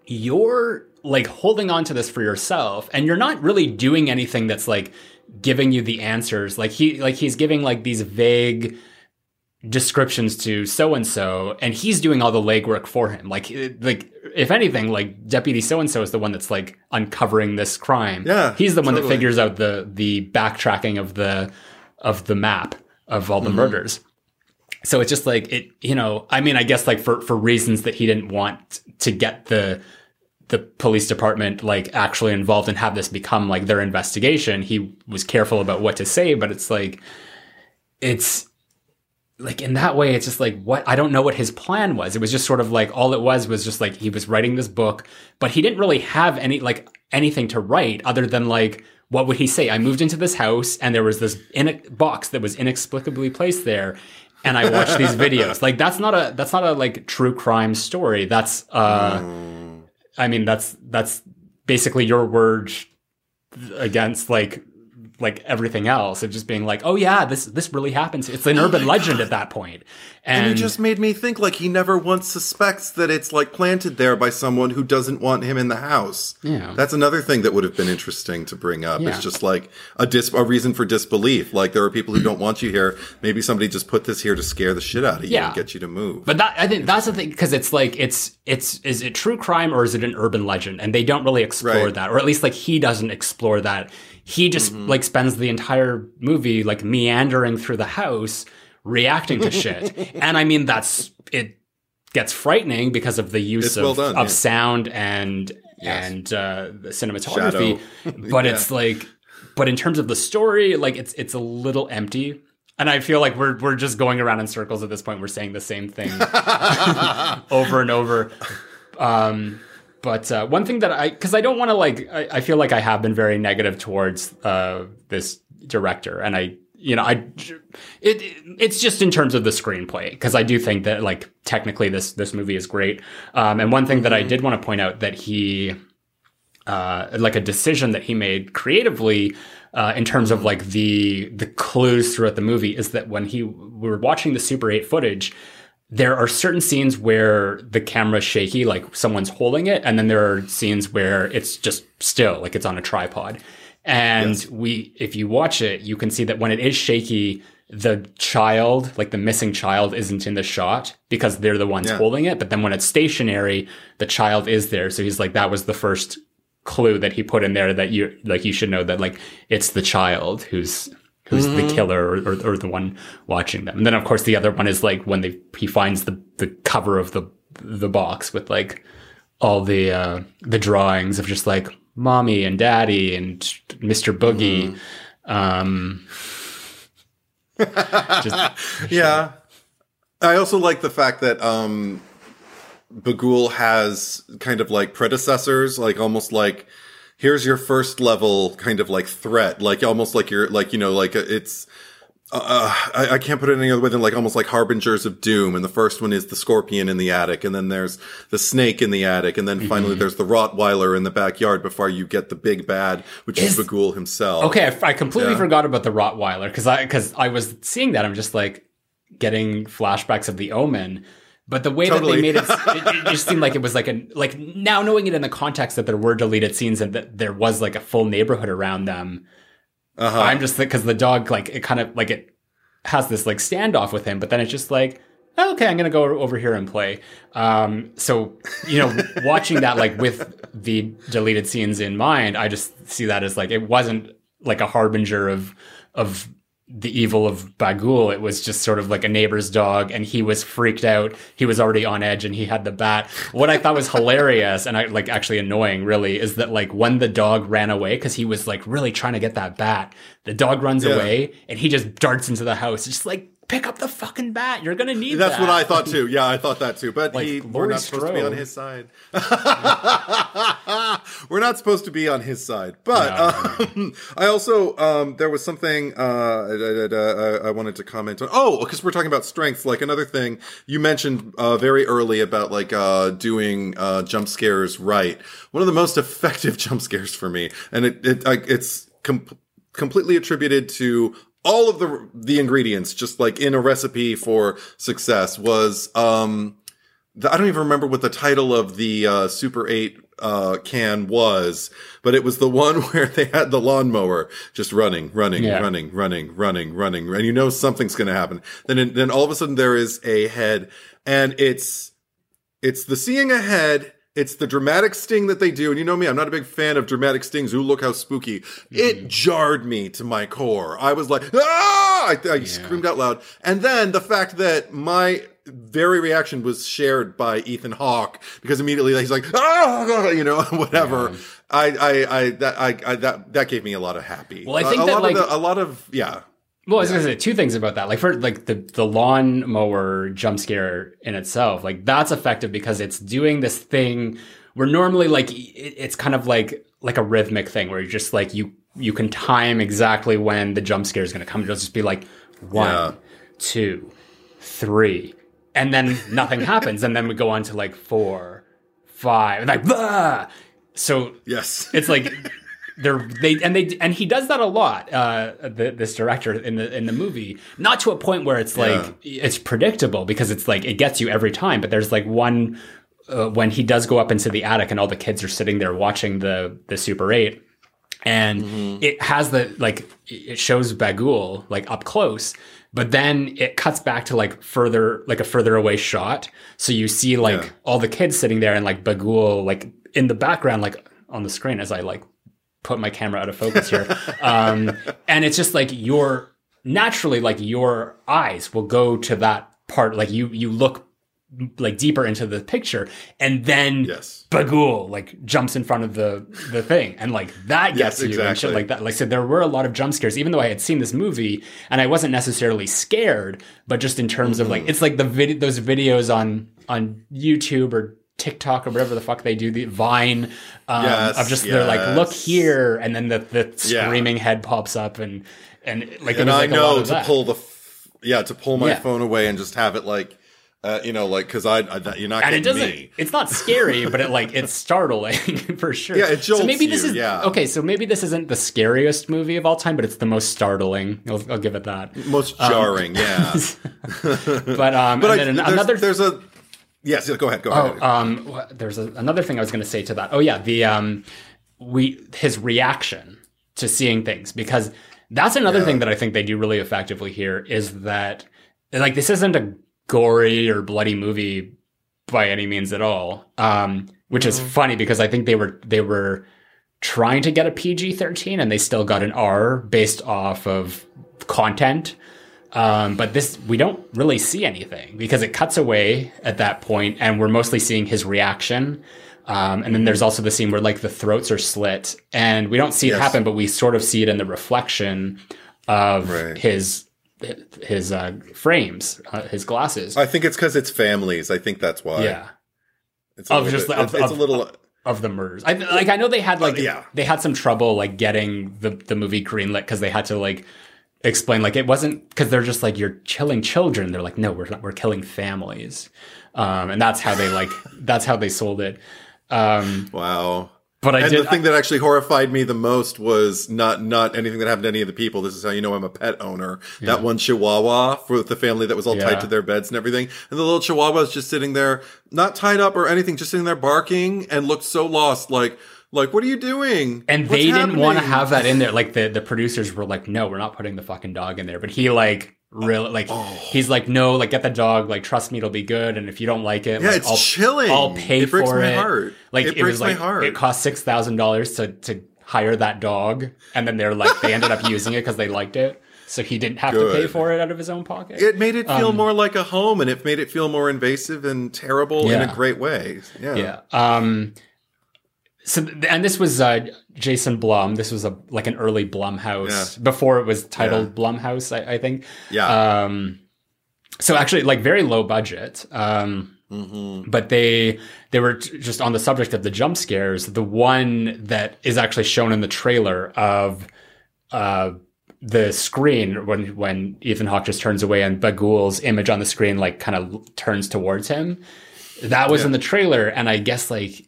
you're like holding on to this for yourself and you're not really doing anything that's like giving you the answers like he like he's giving like these vague descriptions to so and so and he's doing all the legwork for him. Like like if anything like deputy so and so is the one that's like uncovering this crime. Yeah, he's the one that figures out the the backtracking of the of the map of all the Mm-hmm. murders. So it's just like it you know i mean i guess like for for reasons that he didn't want to get the the police department like actually involved and have this become like their investigation he was careful about what to say but it's like it's like in that way it's just like what i don't know what his plan was. It was just sort of like all it was was just like he was writing this book but he didn't really have any like anything to write other than like what would he say? I moved into this house and there was this in a box that was inexplicably placed there and i watched these videos. Like that's not a that's not a like true crime story. That's uh i mean that's that's basically your word against like like everything else of just being like oh yeah this this really happens it's an urban oh legend at that point and, And just made me think like he never once suspects that it's like planted there by someone who doesn't want him in the house. Yeah. That's another thing that would have been interesting to bring up. Yeah. It's just like a dis a reason for disbelief. Like there are people who don't want you here. Maybe somebody just put this here to scare the shit out of you Yeah. and get you to move. but that i think that's the thing because it's like it's it's is it true crime or is it an urban legend and they don't really explore Right. That or at least like he doesn't explore that he just like spends the entire movie like meandering through the house reacting to shit and i mean that's it gets frightening because of the use It's of, well done, of yeah. sound and Yes. and uh the cinematography but Yeah. it's like but in terms of the story like it's it's a little empty and I feel like we're we're just going around in circles at this point. We're saying the same thing over and over. Um, but uh, one thing that I, because I don't want to like, I, I feel like I have been very negative towards uh, this director, and I, you know, I, it, it's just in terms of the screenplay because I do think that like technically this this movie is great. Um, and one thing that I did want to point out that he uh, like a decision that he made creatively uh, in terms of like the the clues throughout the movie is that when he we were watching the Super 8 footage, there are certain scenes where the camera's shaky, like someone's holding it, and then there are scenes where it's just still, like it's on a tripod. And Yes. we, if you watch it, you can see that when it is shaky, the child, like the missing child, isn't in the shot because they're the ones Yeah. holding it. But then when it's stationary, the child is there. So he's like, that was the first clue that he put in there that you like you should know that like it's the child who's who's the killer or, or, or the one watching them. And then of course the other one is like when they he finds the the cover of the the box with like all the uh the drawings of just like mommy and daddy and mr boogie. Um just Yeah. I also like the fact that um Bughuul has kind of like predecessors, like almost like here's your first level kind of like threat, like almost like you're like you know like it's uh, I, I, can't put it any other way than like almost like harbingers of doom. And the first one is the scorpion in the attic, and then there's the snake in the attic, and then mm-hmm. finally there's the Rottweiler in the backyard before you get the big bad, which is, is Bughuul himself. Okay, I, I completely yeah. forgot about the Rottweiler because I because I was seeing that I'm just like getting flashbacks of the Omen. But the way totally. that they made it, it, it, just seemed like it was like a like now knowing it in the context that there were deleted scenes and that there was like a full neighborhood around them uh-huh. I'm just because the dog like it kind of like it has this like standoff with him, but then it's just like oh, okay, I'm gonna go over here and play. Um, so you know, watching that like with the deleted scenes in mind, I just see that as like it wasn't like a harbinger of of the evil of Bughuul. It was just sort of like a neighbor's dog, and he was freaked out. He was already on edge, and he had the bat. What I thought was hilarious and I like actually annoying, really, is that like when the dog ran away because he was like really trying to get that bat, the dog runs yeah. away, and he just darts into the house, just like pick up the fucking bat. You're gonna need That's that. what I thought too. Yeah, I thought that too. But like, he, we're not supposed to be on his side. we're not supposed to be on his side. But no. um, I also um, there was something uh, I, I, I, wanted to comment on. Oh, because we're talking about strengths. Like another thing you mentioned uh, very early about like uh, doing uh, jump scares right. One of the most effective jump scares for me, and it, it it's. Com- completely attributed to all of the the ingredients, just like in a recipe for success, was um, the, I don't even remember what the title of the uh, Super Eight uh, can was, but it was the one where they had the lawnmower just running, running, yeah. running, running, running, running, and you know something's going to happen. Then, then all of a sudden there is a head, and it's it's the seeing ahead it's the dramatic sting that they do. And you know me, I'm not a big fan of dramatic stings. Ooh, look how spooky. Mm-hmm. It jarred me to my core. I was like, ah! I, I yeah. screamed out loud. And then the fact that my very reaction was shared by Ethan Hawke because immediately he's like, ah, you know, whatever. Yeah. I, I, I, that, I, I, that, that gave me a lot of happy. Well, I think a, a that, lot like, of the, a lot of, yeah. Well, I was gonna say two things about that. Like for like the the lawn mower jump scare in itself, like that's effective because it's doing this thing where normally like it, it's kind of like like a rhythmic thing where you're just like you you can time exactly when the jump scare is gonna come. It'll just be like one, yeah. two, three, and then nothing happens, and then we go on to like four, five, and like bah! so yes, it's like they're they and they and he does that a lot uh the, this director in the in the movie not to a point where it's like yeah. it's predictable because it's like it gets you every time but there's like one uh, when he does go up into the attic and all the kids are sitting there watching the the super 8 and mm-hmm. it has the like it shows Bughuul like up close but then it cuts back to like further like a further away shot so you see like yeah. all the kids sitting there and like Bughuul like in the background like on the screen as I like put my camera out of focus here. um, and it's just like your naturally like your eyes will go to that part. Like you you look like deeper into the picture, and then yes. Bughuul like jumps in front of the the thing, and like that gets yes, you exactly. and shit like that. Like I said, there were a lot of jump scares, even though I had seen this movie and I wasn't necessarily scared, but just in terms mm-hmm. of like mm-hmm. it's like the video those videos on on YouTube or TikTok or whatever the fuck they do, the Vine um, yes, of just yes. they're like, look here, and then the the screaming yeah. head pops up and and like and I like know to that. pull the f- yeah to pull my yeah. phone away and just have it like. Uh, you know, like because I, I, you're not and it doesn't. Me. It's not scary, but it like it's startling for sure. Yeah, it jolts so maybe this you, is yeah. okay. So maybe this isn't the scariest movie of all time, but it's the most startling. I'll, I'll give it that. Most jarring, um, yeah. but um, but I, there's, another there's a Yes, go ahead. Go ahead. Oh, um, there's a, another thing I was going to say to that. Oh yeah, the um, we his reaction to seeing things because that's another yeah. thing that I think they do really effectively here is that like this isn't a gory or bloody movie by any means at all. Um, which is mm-hmm. funny because I think they were they were trying to get a PG thirteen and they still got an R based off of content. Um, but this, we don't really see anything because it cuts away at that point and we're mostly seeing his reaction. Um, and then there's also the scene where like the throats are slit and we don't see yes. it happen, but we sort of see it in the reflection of right. his his uh, frames, uh, his glasses. I think it's because it's families. I think that's why. Yeah. It's a of just bit, of, it's, of, a little of the murders. I like. I know they had like uh, yeah. they had some trouble like getting the the movie greenlit because they had to like explain like it wasn't because they're just like you're killing children. They're like, no, we're not, we're killing families, um, and that's how they like that's how they sold it. Um, Wow. but I and did the thing that actually horrified me the most was not not anything that happened to any of the people. This is how you know I'm a pet owner. That one Chihuahua for the family that was all Yeah. tied to their beds and everything, and the little Chihuahua was just sitting there, not tied up or anything, just sitting there barking and looked so lost, like like what are you doing? and What's they didn't want to have that in there. Like the the producers were like, no, we're not putting the fucking dog in there. But he like really like Oh. he's like, no, like get the dog. Like trust me, it'll be good. And if you don't like it, Yeah, like, it's I'll, chilling. I'll pay It breaks for my it. heart. Like It it, was like heart. it cost six thousand dollars to to hire that dog, and then they're like they ended up using it because they liked it. So he didn't have to pay for it out of his own pocket. It made it feel Um, more like a home, and it made it feel more invasive and terrible in a great way. Yeah. Yeah. Um. So and this was uh, Jason Blum. This was a like an early Blum Blumhouse before it was titled Blumhouse. I, I think. Yeah. Um. So actually, like very low budget. Um. Mm-hmm. But they they were t- just on the subject of the jump scares. The one that is actually shown in the trailer of uh the screen when when Ethan Hawke just turns away and Bughuul's image on the screen like kind of turns towards him. That was Yeah. in the trailer, and I guess like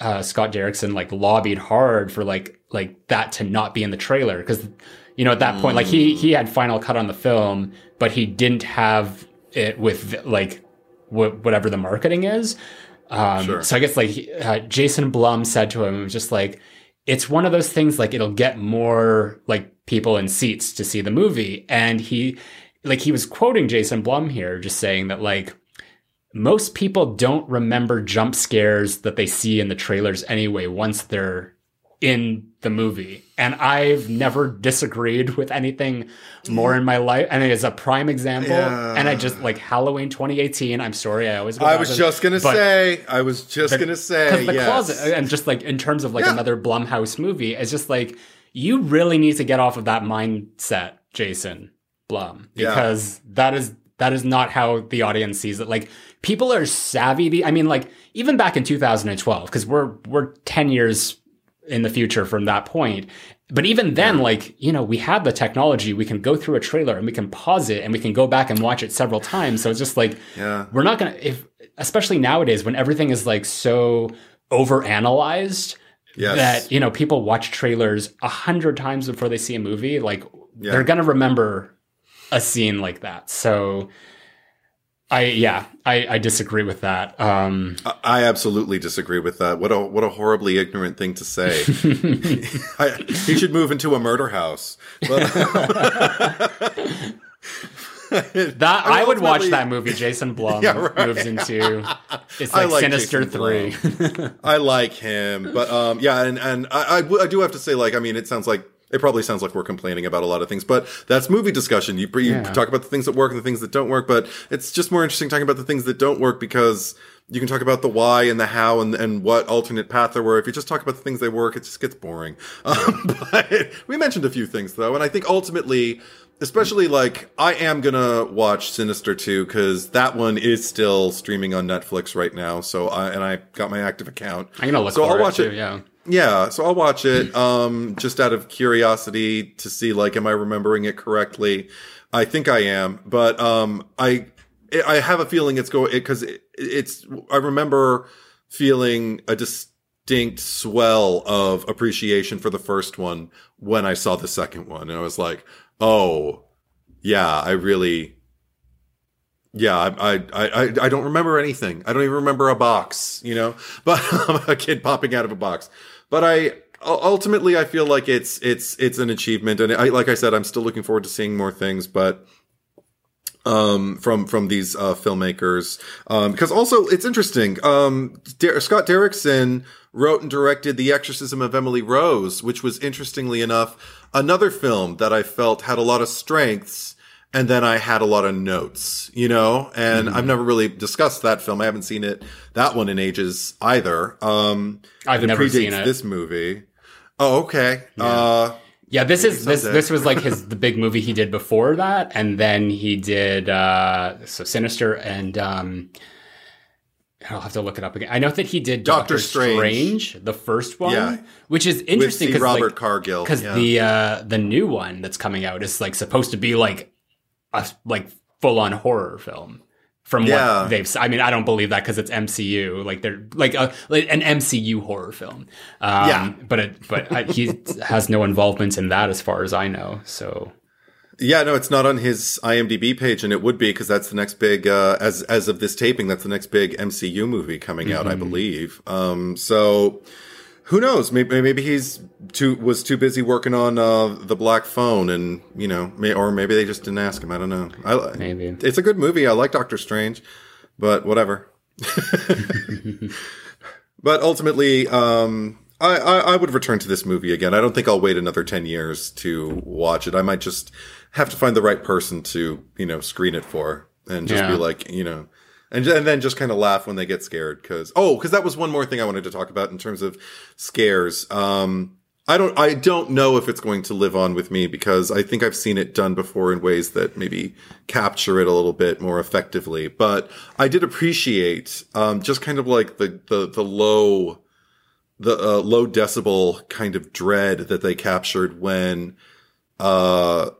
uh, Scott Derrickson like lobbied hard for like like that to not be in the trailer because you know at that point like he he had final cut on the film, but he didn't have it with like wh- whatever the marketing is. Um, Sure. So I guess like uh, Jason Blum said to him, just like it's one of those things like it'll get more like people in seats to see the movie, and he like he was quoting Jason Blum here, just saying that like most people don't remember jump scares that they see in the trailers anyway once they're in the movie. And I've never disagreed with anything more in my life. And it is a prime example. Yeah. And I just like Halloween 2018. I'm sorry, I always I was just gonna say. I was just gonna say. because the yes. closet and just like in terms of like Yeah. another Blumhouse movie, it's just like you really need to get off of that mindset, Jason Blum, Yeah. because that is that is not how the audience sees it. Like people are savvy. I mean, like even back in 2012, because we're we're 10 years in the future from that point. But even then, like, you know, we have the technology, we can go through a trailer and we can pause it and we can go back and watch it several times. So it's just like, Yeah. we're not gonna if especially nowadays when everything is like so overanalyzed Yes. that you know people watch trailers a hundred times before they see a movie like Yeah. they're gonna remember a scene like that so i yeah i i disagree with that um I- absolutely disagree with that. What a what a horribly ignorant thing to say. I, he should move into a murder house. That i, would watch that movie jason blum Yeah, right. moves into it's like, like sinister Jason 3 I like him, but um, yeah, and and I, I I do have to say, like, I mean, it sounds like it probably sounds like we're complaining about a lot of things, but that's movie discussion. You, you Yeah. talk about the things that work and the things that don't work, but it's just more interesting talking about the things that don't work because you can talk about the why and the how and, and what alternate path there were. If you just talk about the things that work, it just gets boring. Um, but we mentioned a few things though, and I think ultimately, especially like I am gonna watch Sinister 2 because that one is still streaming on Netflix right now. So I and I got my active account. i'm gonna look So I'll it watch too, it. yeah Yeah, so I'll watch it um just out of curiosity to see like am I remembering it correctly? I think I am, but um I I have a feeling it's going because it, it's I remember feeling a distinct swell of appreciation for the first one when I saw the second one and I was like, "Oh, yeah, I really yeah, I, I, I, I don't remember anything. I don't even remember a box, you know, but a kid popping out of a box. But I, ultimately, I feel like it's, it's, it's an achievement. And I, like I said, I'm still looking forward to seeing more things, but, um, from, from these, uh, filmmakers. Um, because also it's interesting. Um, Der- Scott Derrickson wrote and directed The Exorcism of Emily Rose, which was interestingly enough, another film that I felt had a lot of strengths and then I had a lot of notes, you know, and Mm-hmm. I've never really discussed that film. I haven't seen it, that one in ages either. Um, I've never predates seen it. This movie. Oh, okay. Uh, Yeah, this is this this was like his the big movie he did before that, and then he did uh so Sinister and um I'll have to look it up again. I know that he did Doctor Doctor, Strange. Strange. the first one, Yeah. which is interesting because Robert like, Cargill. because yeah. the uh the new one that's coming out is like supposed to be like a like full on horror film from Yeah. what they've I mean I don't believe that because it's MCU like they're like a like an MCU horror film um, Yeah. but it but I, he has no involvement in that as far as I know so Yeah, no, it's not on his IMDb page, and it would be because that's the next big, uh, as as of this taping, that's the next big MCU movie coming out, I believe. Um, so who knows? Maybe maybe he's too was too busy working on uh, the Black Phone, and you know, may, or maybe they just didn't ask him. I don't know. I, Maybe. it's a good movie. I like Doctor Strange, but whatever. but ultimately, um, I, I, I would return to this movie again. I don't think I'll wait another 10 years to watch it. I might just have to find the right person to, you know, screen it for and just be like, you know, and, and then just kind of laugh when they get scared. Cause, oh, cause that was one more thing I wanted to talk about in terms of scares. Um, I don't, I don't know if it's going to live on with me because I think I've seen it done before in ways that maybe capture it a little bit more effectively. But I did appreciate, um, just kind of like the, the, the low, the uh, low decibel kind of dread that they captured when uh,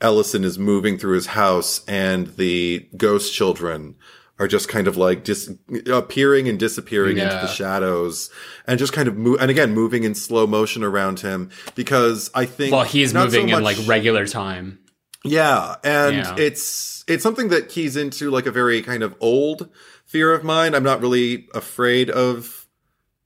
Ellison is moving through his house and the ghost children are just kind of like dis- appearing and disappearing into the shadows and just kind of move and again moving in slow motion around him because I think well he's not so moving in like regular time yeah, and Yeah. it's it's something that keys into like a very kind of old fear of mine. I'm not really afraid of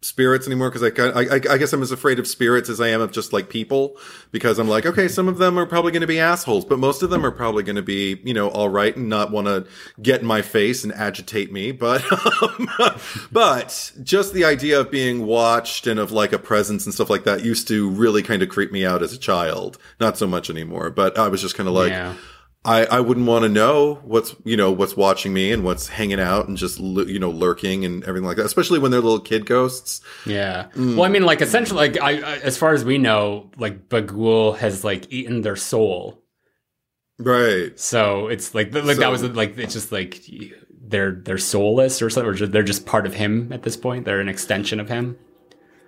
spirits anymore because I, I I guess I'm as afraid of spirits as I am of just like people because I'm like okay some of them are probably going to be assholes but most of them are probably going to be you know all right and not want to get in my face and agitate me but um, but just the idea of being watched and of like a presence and stuff like that used to really kind of creep me out as a child. Not so much anymore but I was just kind of like yeah I, I wouldn't want to know what's you know what's watching me and what's hanging out and just you know lurking and everything like that especially when they're little kid ghosts Yeah. Mm. Well, I mean, like essentially, like I, I, as far as we know, like Bughuul has like eaten their soul. right So it's like, like So- that was like it's just like they're they're soulless or something, or just, they're just part of him at this point. They're an extension of him.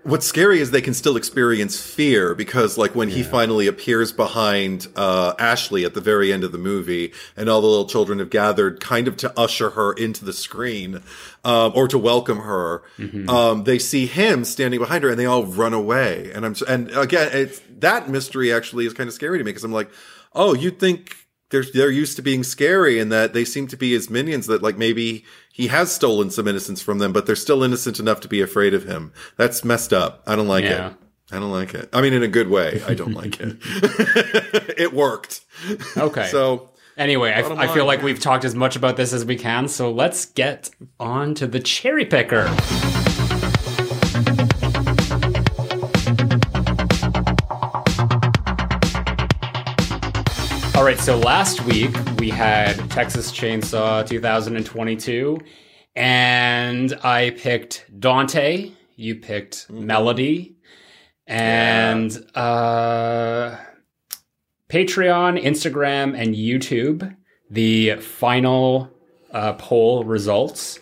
What's scary is they can still experience fear because like when he finally appears behind uh Ashley at the very end of the movie and all the little children have gathered kind of to usher her into the screen um or to welcome her um they see him standing behind her and they all run away. And I'm and again it's that mystery actually is kind of scary to me because I'm like oh you'd think they're they're used to being scary and that they seem to be his minions that like maybe he has stolen some innocence from them but they're still innocent enough to be afraid of him. That's messed up. I don't like Yeah. it i don't like it. I mean in a good way i don't like it. It worked. Okay. so Anyway, I, I feel like we've talked as much about this as we can, so let's get on to the cherry picker. All right, so last week we had Texas Chainsaw 2022, and I picked Dante, you picked Melody, and uh, Patreon, Instagram, and YouTube. The final uh, poll results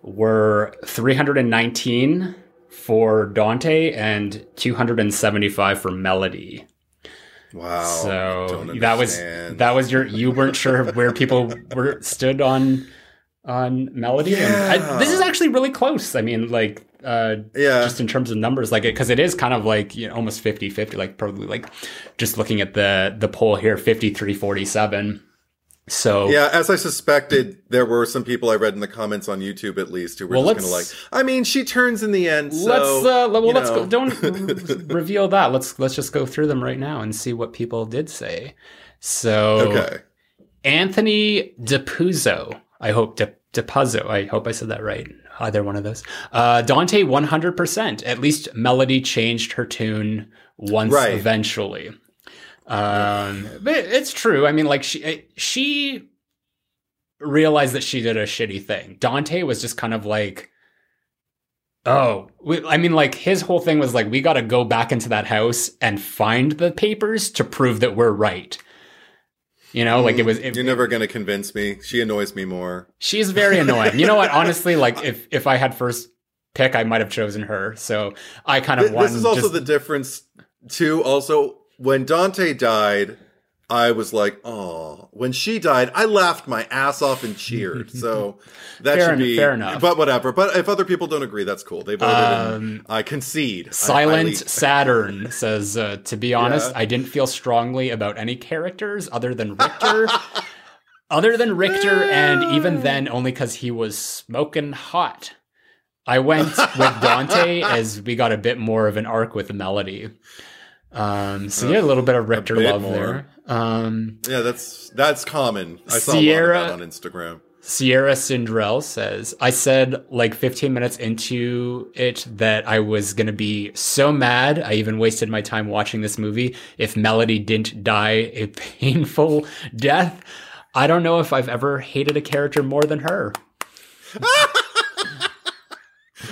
were 319 for Dante and 275 for Melody. Wow. So that was that was your you weren't sure where people were stood on on Melody. And I, this is actually really close. I mean, like uh, yeah. just in terms of numbers like it because it is kind of like you know almost 50 50 like probably like just looking at the the poll here 53 47 so yeah, as I suspected, there were some people I read in the comments on YouTube, at least, who were Well, just kind of like, "I mean, she turns in the end." So, let's uh well let's know. go don't reveal that let's let's just go through them right now and see what people did say so Okay, Anthony DePuzzo. I hope De, DePuzzo. I hope I said that right. Either one of those. Uh, Dante, one hundred percent. At least Melody changed her tune once Right. eventually. Um, but it's true. I mean, like she she realized that she did a shitty thing. Dante was just kind of like. Oh, we, I mean, like his whole thing was like, we got to go back into that house and find the papers to prove that we're right. You know, like it was. It, You're never going to convince me. She annoys me more. she's very annoying. You know what? Honestly, like if if I had first pick, I might have chosen her. So I kind of Th- won. This is also just- the difference, too. Also, when Dante died, I was like, oh. When she died, I laughed my ass off and cheered. So that Fair should be fair enough. But whatever. But if other people don't agree, that's cool. They voted. and I concede. I Silent highly- Saturn says, uh, to be honest, Yeah. I didn't feel strongly about any characters other than Richter. other than Richter, and even then, only because he was smoking hot. I went with Dante as we got a bit more of an arc with Melody. Um, so yeah, a little bit of Richter bit love more. there. Um, Yeah, that's that's common. I saw Sierra- a lot of that on Instagram. Sierra Cinderell says, I said like 15 minutes into it that I was going to be so mad. I even wasted my time watching this movie if Melody didn't die a painful death. I don't know if I've ever hated a character more than her.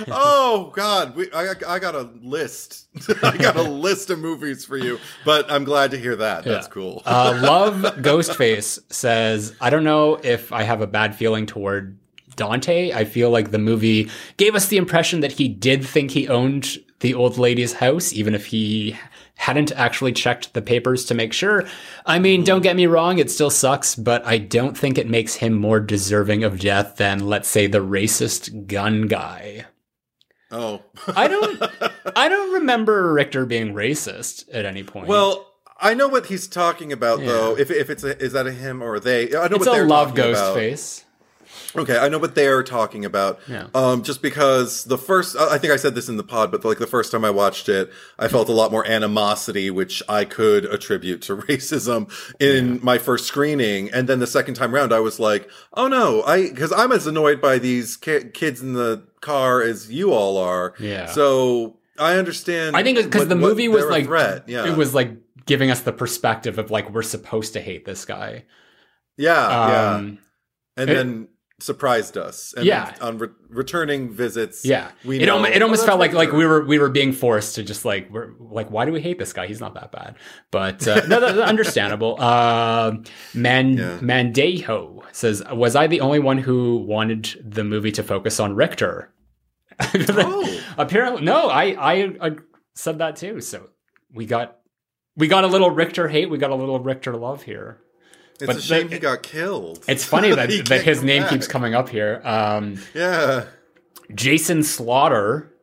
oh God, we, I, I got a list. I got a list of movies for you. But I'm glad to hear that. That's cool. Uh, Love Ghostface says, I don't know if I have a bad feeling toward Dante. I feel like the movie gave us the impression that he did think he owned the old lady's house, even if he hadn't actually checked the papers to make sure. I mean, don't get me wrong, it still sucks, but I don't think it makes him more deserving of death than, let's say, the racist gun guy. Oh, I don't I don't remember Richter being racist at any point. well. I know what he's talking about, Yeah. though. If, if it's a, is that a him or a they? I know it's what a they're love talking ghost about. face. Okay, I know what they're talking about. Yeah. Um, just because the first, I think I said this in the pod, but like the first time I watched it, I felt a lot more animosity, which I could attribute to racism in my first screening. And then the second time around, I was like, oh no, I, cause I'm as annoyed by these ki- kids in the car as you all are. Yeah. So I understand. I think because the movie was like threat. Yeah. it was like giving us the perspective of like we're supposed to hate this guy. yeah. yeah. Um, And it- then surprised us. And Yeah. On re- returning visits. yeah, We it know, almost it "Oh, almost that's felt like like we were we were being forced to just like we're like why do we hate this guy? He's not that bad. But uh, no, that's understandable. Uh, Man Yeah. Mandejo says, was I the only one who wanted the movie to focus on Richter? Oh. Apparently, no. I, I I said that too. So we got we got a little Richter hate. We got a little Richter love here. It's But a shame the- he got killed. It's funny that, that his name back. keeps coming up here. Um, Yeah. Jason Slaughter,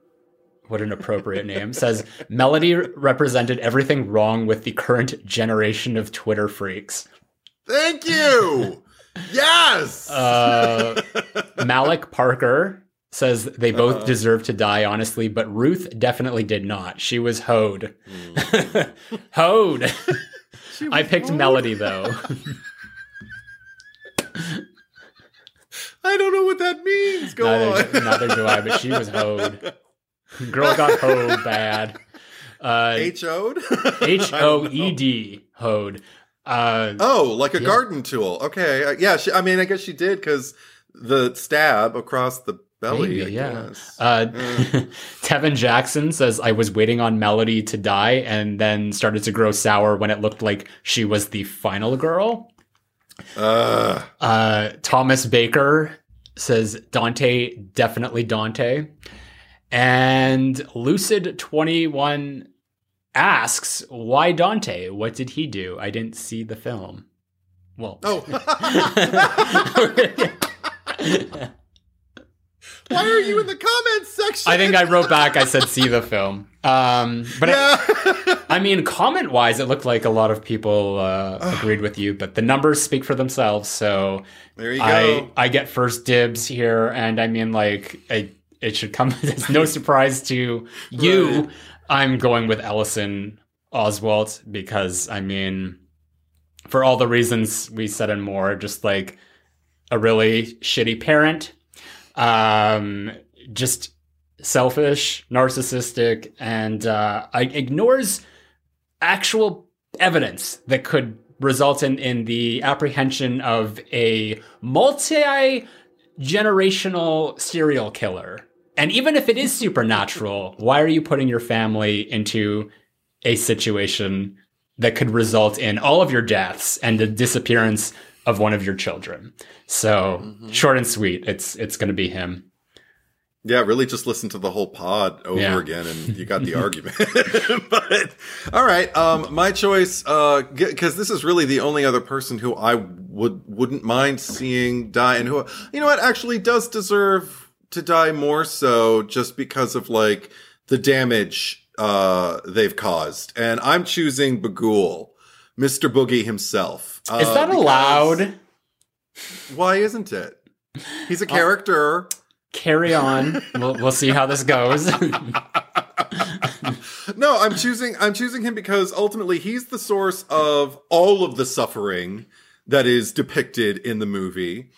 what an appropriate name, says Melody represented everything wrong with the current generation of Twitter freaks. Thank you. yes. Uh, Malik Parker says they both Uh-huh. deserve to die, honestly, but Ruth definitely did not. She was hoed. hoed. I picked Melody though. I don't know what that means. Go neither, on. neither do I, but she was hoed. Girl got hoed bad. Uh, H O'd? H O E D hoed. Uh, Oh, like a garden tool. Okay. Uh, yeah. She, I mean, I guess she did because the stab across the belly. maybe, yeah. Uh, Tevin Jackson says I was waiting on Melody to die and then started to grow sour when it looked like she was the final girl. Uh, Uh, Thomas Baker says Dante, definitely Dante. And Lucid21 asks, why Dante? What did he do? I didn't see the film. Well, oh. Why are you in the comments section? I think I wrote back, I said, see the film. Um, but I, Yeah. I mean, comment wise, it looked like a lot of people uh, agreed with you, but the numbers speak for themselves. So there you I go. I get first dibs here, and I mean, like, I, it should come as no surprise to you. Right. I'm going with Ellison Oswalt because I mean, for all the reasons we said and more, just like a really shitty parent, um, just selfish, narcissistic, and uh, ignores actual evidence that could result in, in the apprehension of a multi generational serial killer. And even if it is supernatural, why are you putting your family into a situation that could result in all of your deaths and the disappearance of one of your children. So Mm-hmm. short and sweet, it's it's going to be him. Yeah, really just listen to the whole pod over Yeah. again and you got the argument. but all right, um my choice uh cuz this is really the only other person who I would wouldn't mind seeing die and who you know what actually does deserve to die more so just because of like the damage uh they've caused. And I'm choosing Bughuul, Mr. Boogie himself. Uh, Is that allowed? Why isn't it? He's a character. Carry on. we'll we'll see how this goes. No, I'm choosing I'm choosing him because ultimately he's the source of all of the suffering that is depicted in the movie.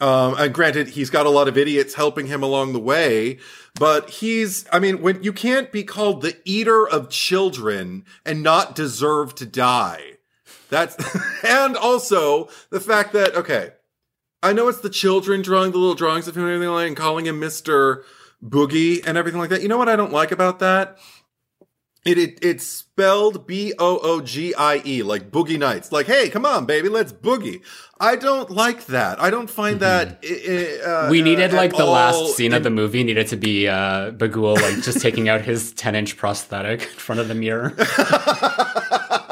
Um, and granted, he's got a lot of idiots helping him along the way, but he's, I mean, when you can't be called the eater of children and not deserve to die. That's, and also the fact that, okay, I know it's the children drawing the little drawings of him and everything like, and calling him Mr. Boogie and everything like that. You know what I don't like about that? It, it it's spelled B O O G I E like Boogie Nights. Like, hey, come on, baby, let's boogie. I don't like that. I don't find that. uh, Mm-hmm. we needed uh, like the last scene of the movie needed to be uh Bughuul like just taking out his 10 inch prosthetic in front of the mirror.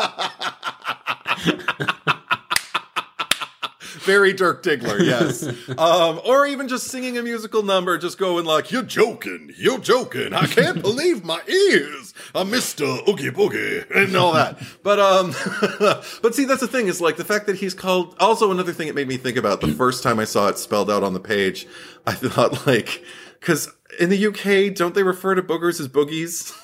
Very Dirk Diggler, yes. um, or even just singing a musical number, just going like, "You're joking, you're joking. I can't believe my ears, I'm Mister Oogie Boogie," and all that. But um, but see, that's the thing is like the fact that he's called. Also, another thing it made me think about the first time I saw it spelled out on the page, I thought like, because in the UK, don't they refer to boogers as boogies?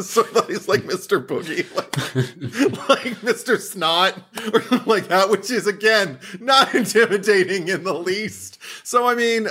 So I he's like Mr. Boogie, like, like Mr. Snot, or something like that, which is again not intimidating in the least. So I mean,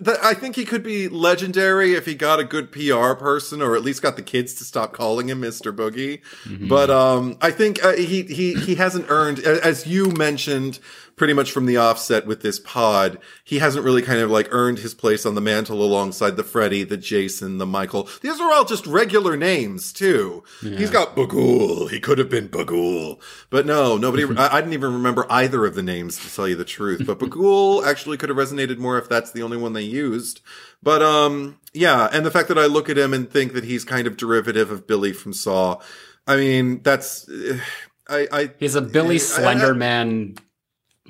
the, I think he could be legendary if he got a good PR person, or at least got the kids to stop calling him Mr. Boogie. But um, I think uh, he he he hasn't earned, as you mentioned, pretty much from the offset with this pod. He hasn't really kind of like earned his place on the mantle alongside the Freddy, the Jason, the Michael. These are all just regular names too. He's got Bughuul. He could have been Bughuul, but no, nobody. I, I didn't even remember either of the names to tell you the truth. But Bughuul actually could have resonated more if that's the only one they used. But um, yeah, and the fact that I look at him and think that he's kind of derivative of Billy from Saw. I mean, that's. I, I He's a Billy Slenderman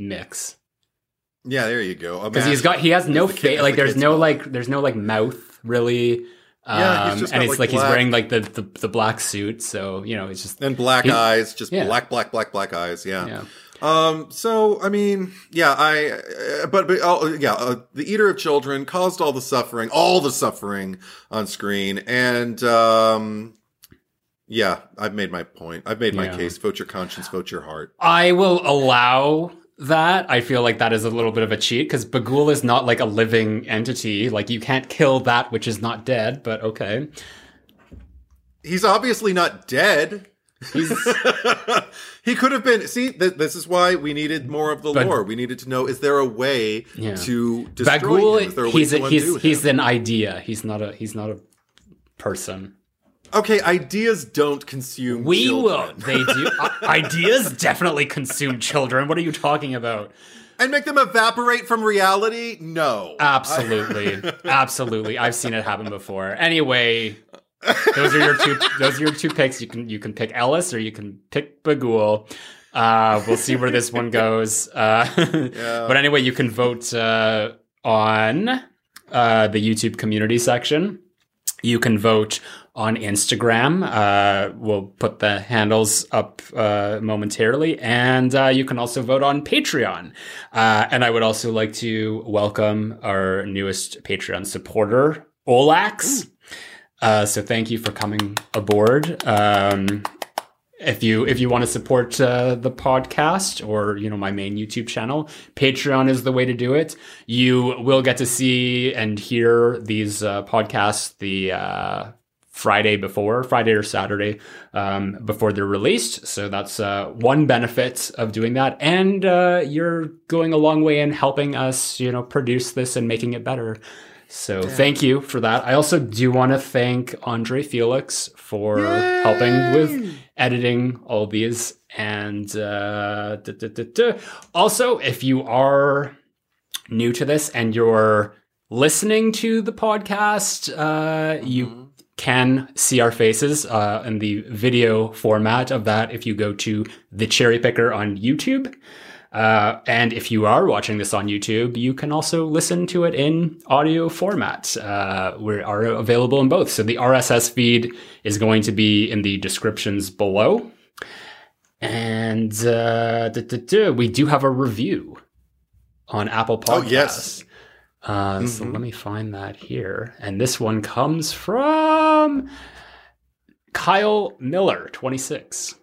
mix. yeah, there you go. Because he's got he has no face like the there's no mouth. like there's no like mouth really. Um, Yeah, and it's like, like, he's wearing like the, the the black suit, so you know it's just and black He- eyes, just Yeah. black, black, black, black eyes. Yeah. yeah. Um. So I mean, yeah. I. Uh, but but oh, yeah. Uh, the Eater of Children caused all the suffering, all the suffering on screen, and um. Yeah, I've made my point. I've made my Yeah. case. Vote your conscience. Vote your heart. I will allow that. I feel like that is a little bit of a cheat because Bughuul is not like a living entity. Like you can't kill that which is not dead. But okay, He's obviously not dead. he could have been. See, th- this is why we needed more of the But- lore. We needed to know: is there a way Yeah. to destroy him? Is there a way He's to a, he's he's an idea. He's not a he's not a person. Okay. Ideas don't consume. We children. will. They do. Uh, ideas definitely consume children. What are you talking about? and make them evaporate from reality. No, Absolutely, absolutely. I've seen it happen before. Anyway, those are your two. Those are your two picks. You can you can pick Ellis or you can pick Bughuul. Uh, we'll see where this one goes. Uh, But anyway, you can vote uh, on uh, the YouTube community section. You can vote on Instagram. Uh, we'll put the handles up uh, momentarily. And uh, you can also vote on Patreon. Uh, and I would also like to welcome our newest Patreon supporter, Olax. Uh, so thank you for coming aboard. Um, if you if you want to support uh, the podcast or you know my main YouTube channel, Patreon is the way to do it. You will get to see and hear these uh, podcasts the uh, Friday before, Friday or Saturday um, before they're released. So that's uh, one benefit of doing that, and uh, you're going a long way in helping us, you know, produce this and making it better. So thank you for that. I also do want to thank Andre Felix for helping with editing all these. And uh, duh, duh, duh. also, if you are new to this and you're listening to the podcast, uh, you can see our faces uh, in the video format of that if you go to the Cherry Picker on YouTube. Uh, and if you are watching this on YouTube, you can also listen to it in audio format. Uh, we are available in both. So the RSS feed is going to be in the descriptions below. And uh, we do have a review on Apple Podcasts. Oh, yes. Uh, So let me find that here. And this one comes from Kyle Miller, 26.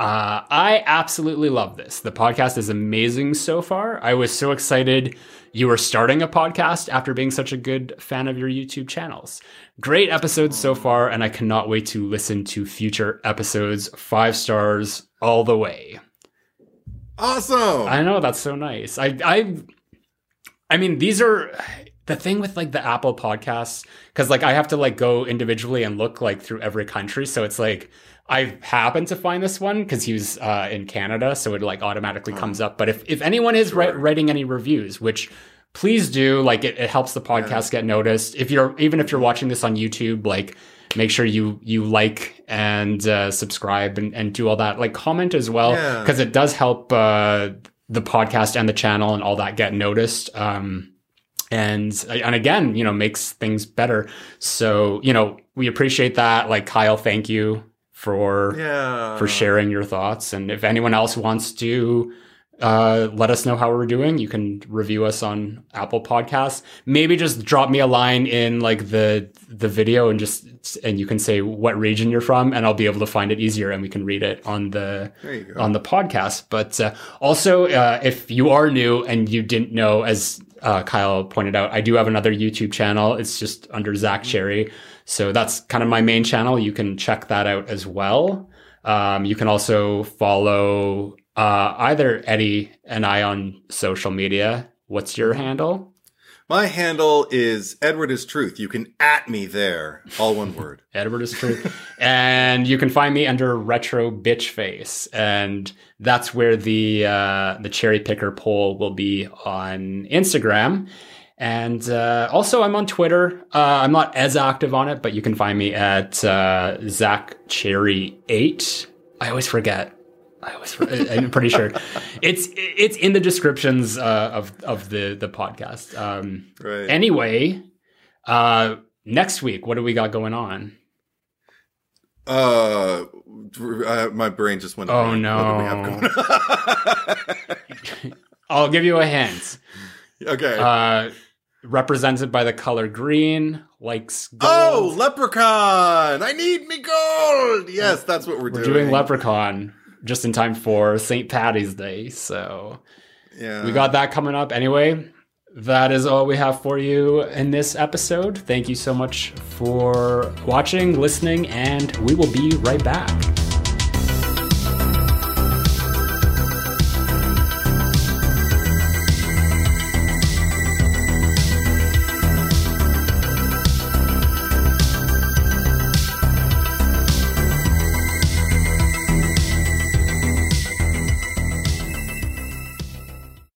Uh, I absolutely love this. The podcast is amazing so far. I was so excited you were starting a podcast after being such a good fan of your YouTube channels. Great episodes so far, and I cannot wait to listen to future episodes. Five stars all the way. Awesome. I know that's so nice. I I I mean these are the thing with like the Apple podcasts cuz like I have to like go individually and look like through every country. So it's like I happened to find this one cuz he was uh, in Canada. So it like automatically comes up. But if if anyone is wri- writing any reviews which please do like it, it helps the podcast get noticed. If you're even if you're watching this on YouTube like make sure you you like and uh, subscribe and, and do all that. Like comment as well Yeah. because it does help uh, the podcast and the channel and all that get noticed um, and and again you know makes things better. So you know we appreciate that. Like kyle thank you for yeah. for sharing your thoughts. And if anyone else wants to uh, let us know how we're doing. You can review us on Apple Podcasts. Maybe just drop me a line in like the the video and just and you can say what region you're from, and I'll be able to find it easier, and we can read it on the There you go. on the podcast. But uh, also, uh, if you are new and you didn't know, as uh, Kyle pointed out, I do have another YouTube channel. It's just under Zack Cherry. So that's kind of my main channel. You can check that out as well. Um, you can also follow uh, either Eddie and I on social media. What's your handle? My handle is Edward is Truth. You can at me there. All one word. Edward is Truth, and you can find me under Retro Bitch Face. And that's where the uh, the cherry picker poll will be on Instagram. And uh, also, I'm on Twitter. Uh, I'm not as active on it, but you can find me at uh, Zack Cherry Eight. I always forget. I for- I'm pretty sure it's it's in the descriptions uh, of of the the podcast. Um, Right. Anyway, uh, next week, what do we got going on? uh, my brain just went. Oh, no. What do we have going? I'll give you a hint. okay. Uh, represented by the color green, likes gold. oh, leprechaun! I need me gold. Yes, that's what we're, doing. we're doing. doing Leprechaun just in time for St. Patty's Day. So Yeah. we got that coming up. Anyway, that is all we have for you in this episode. Thank you so much for watching, listening, and we will be right back.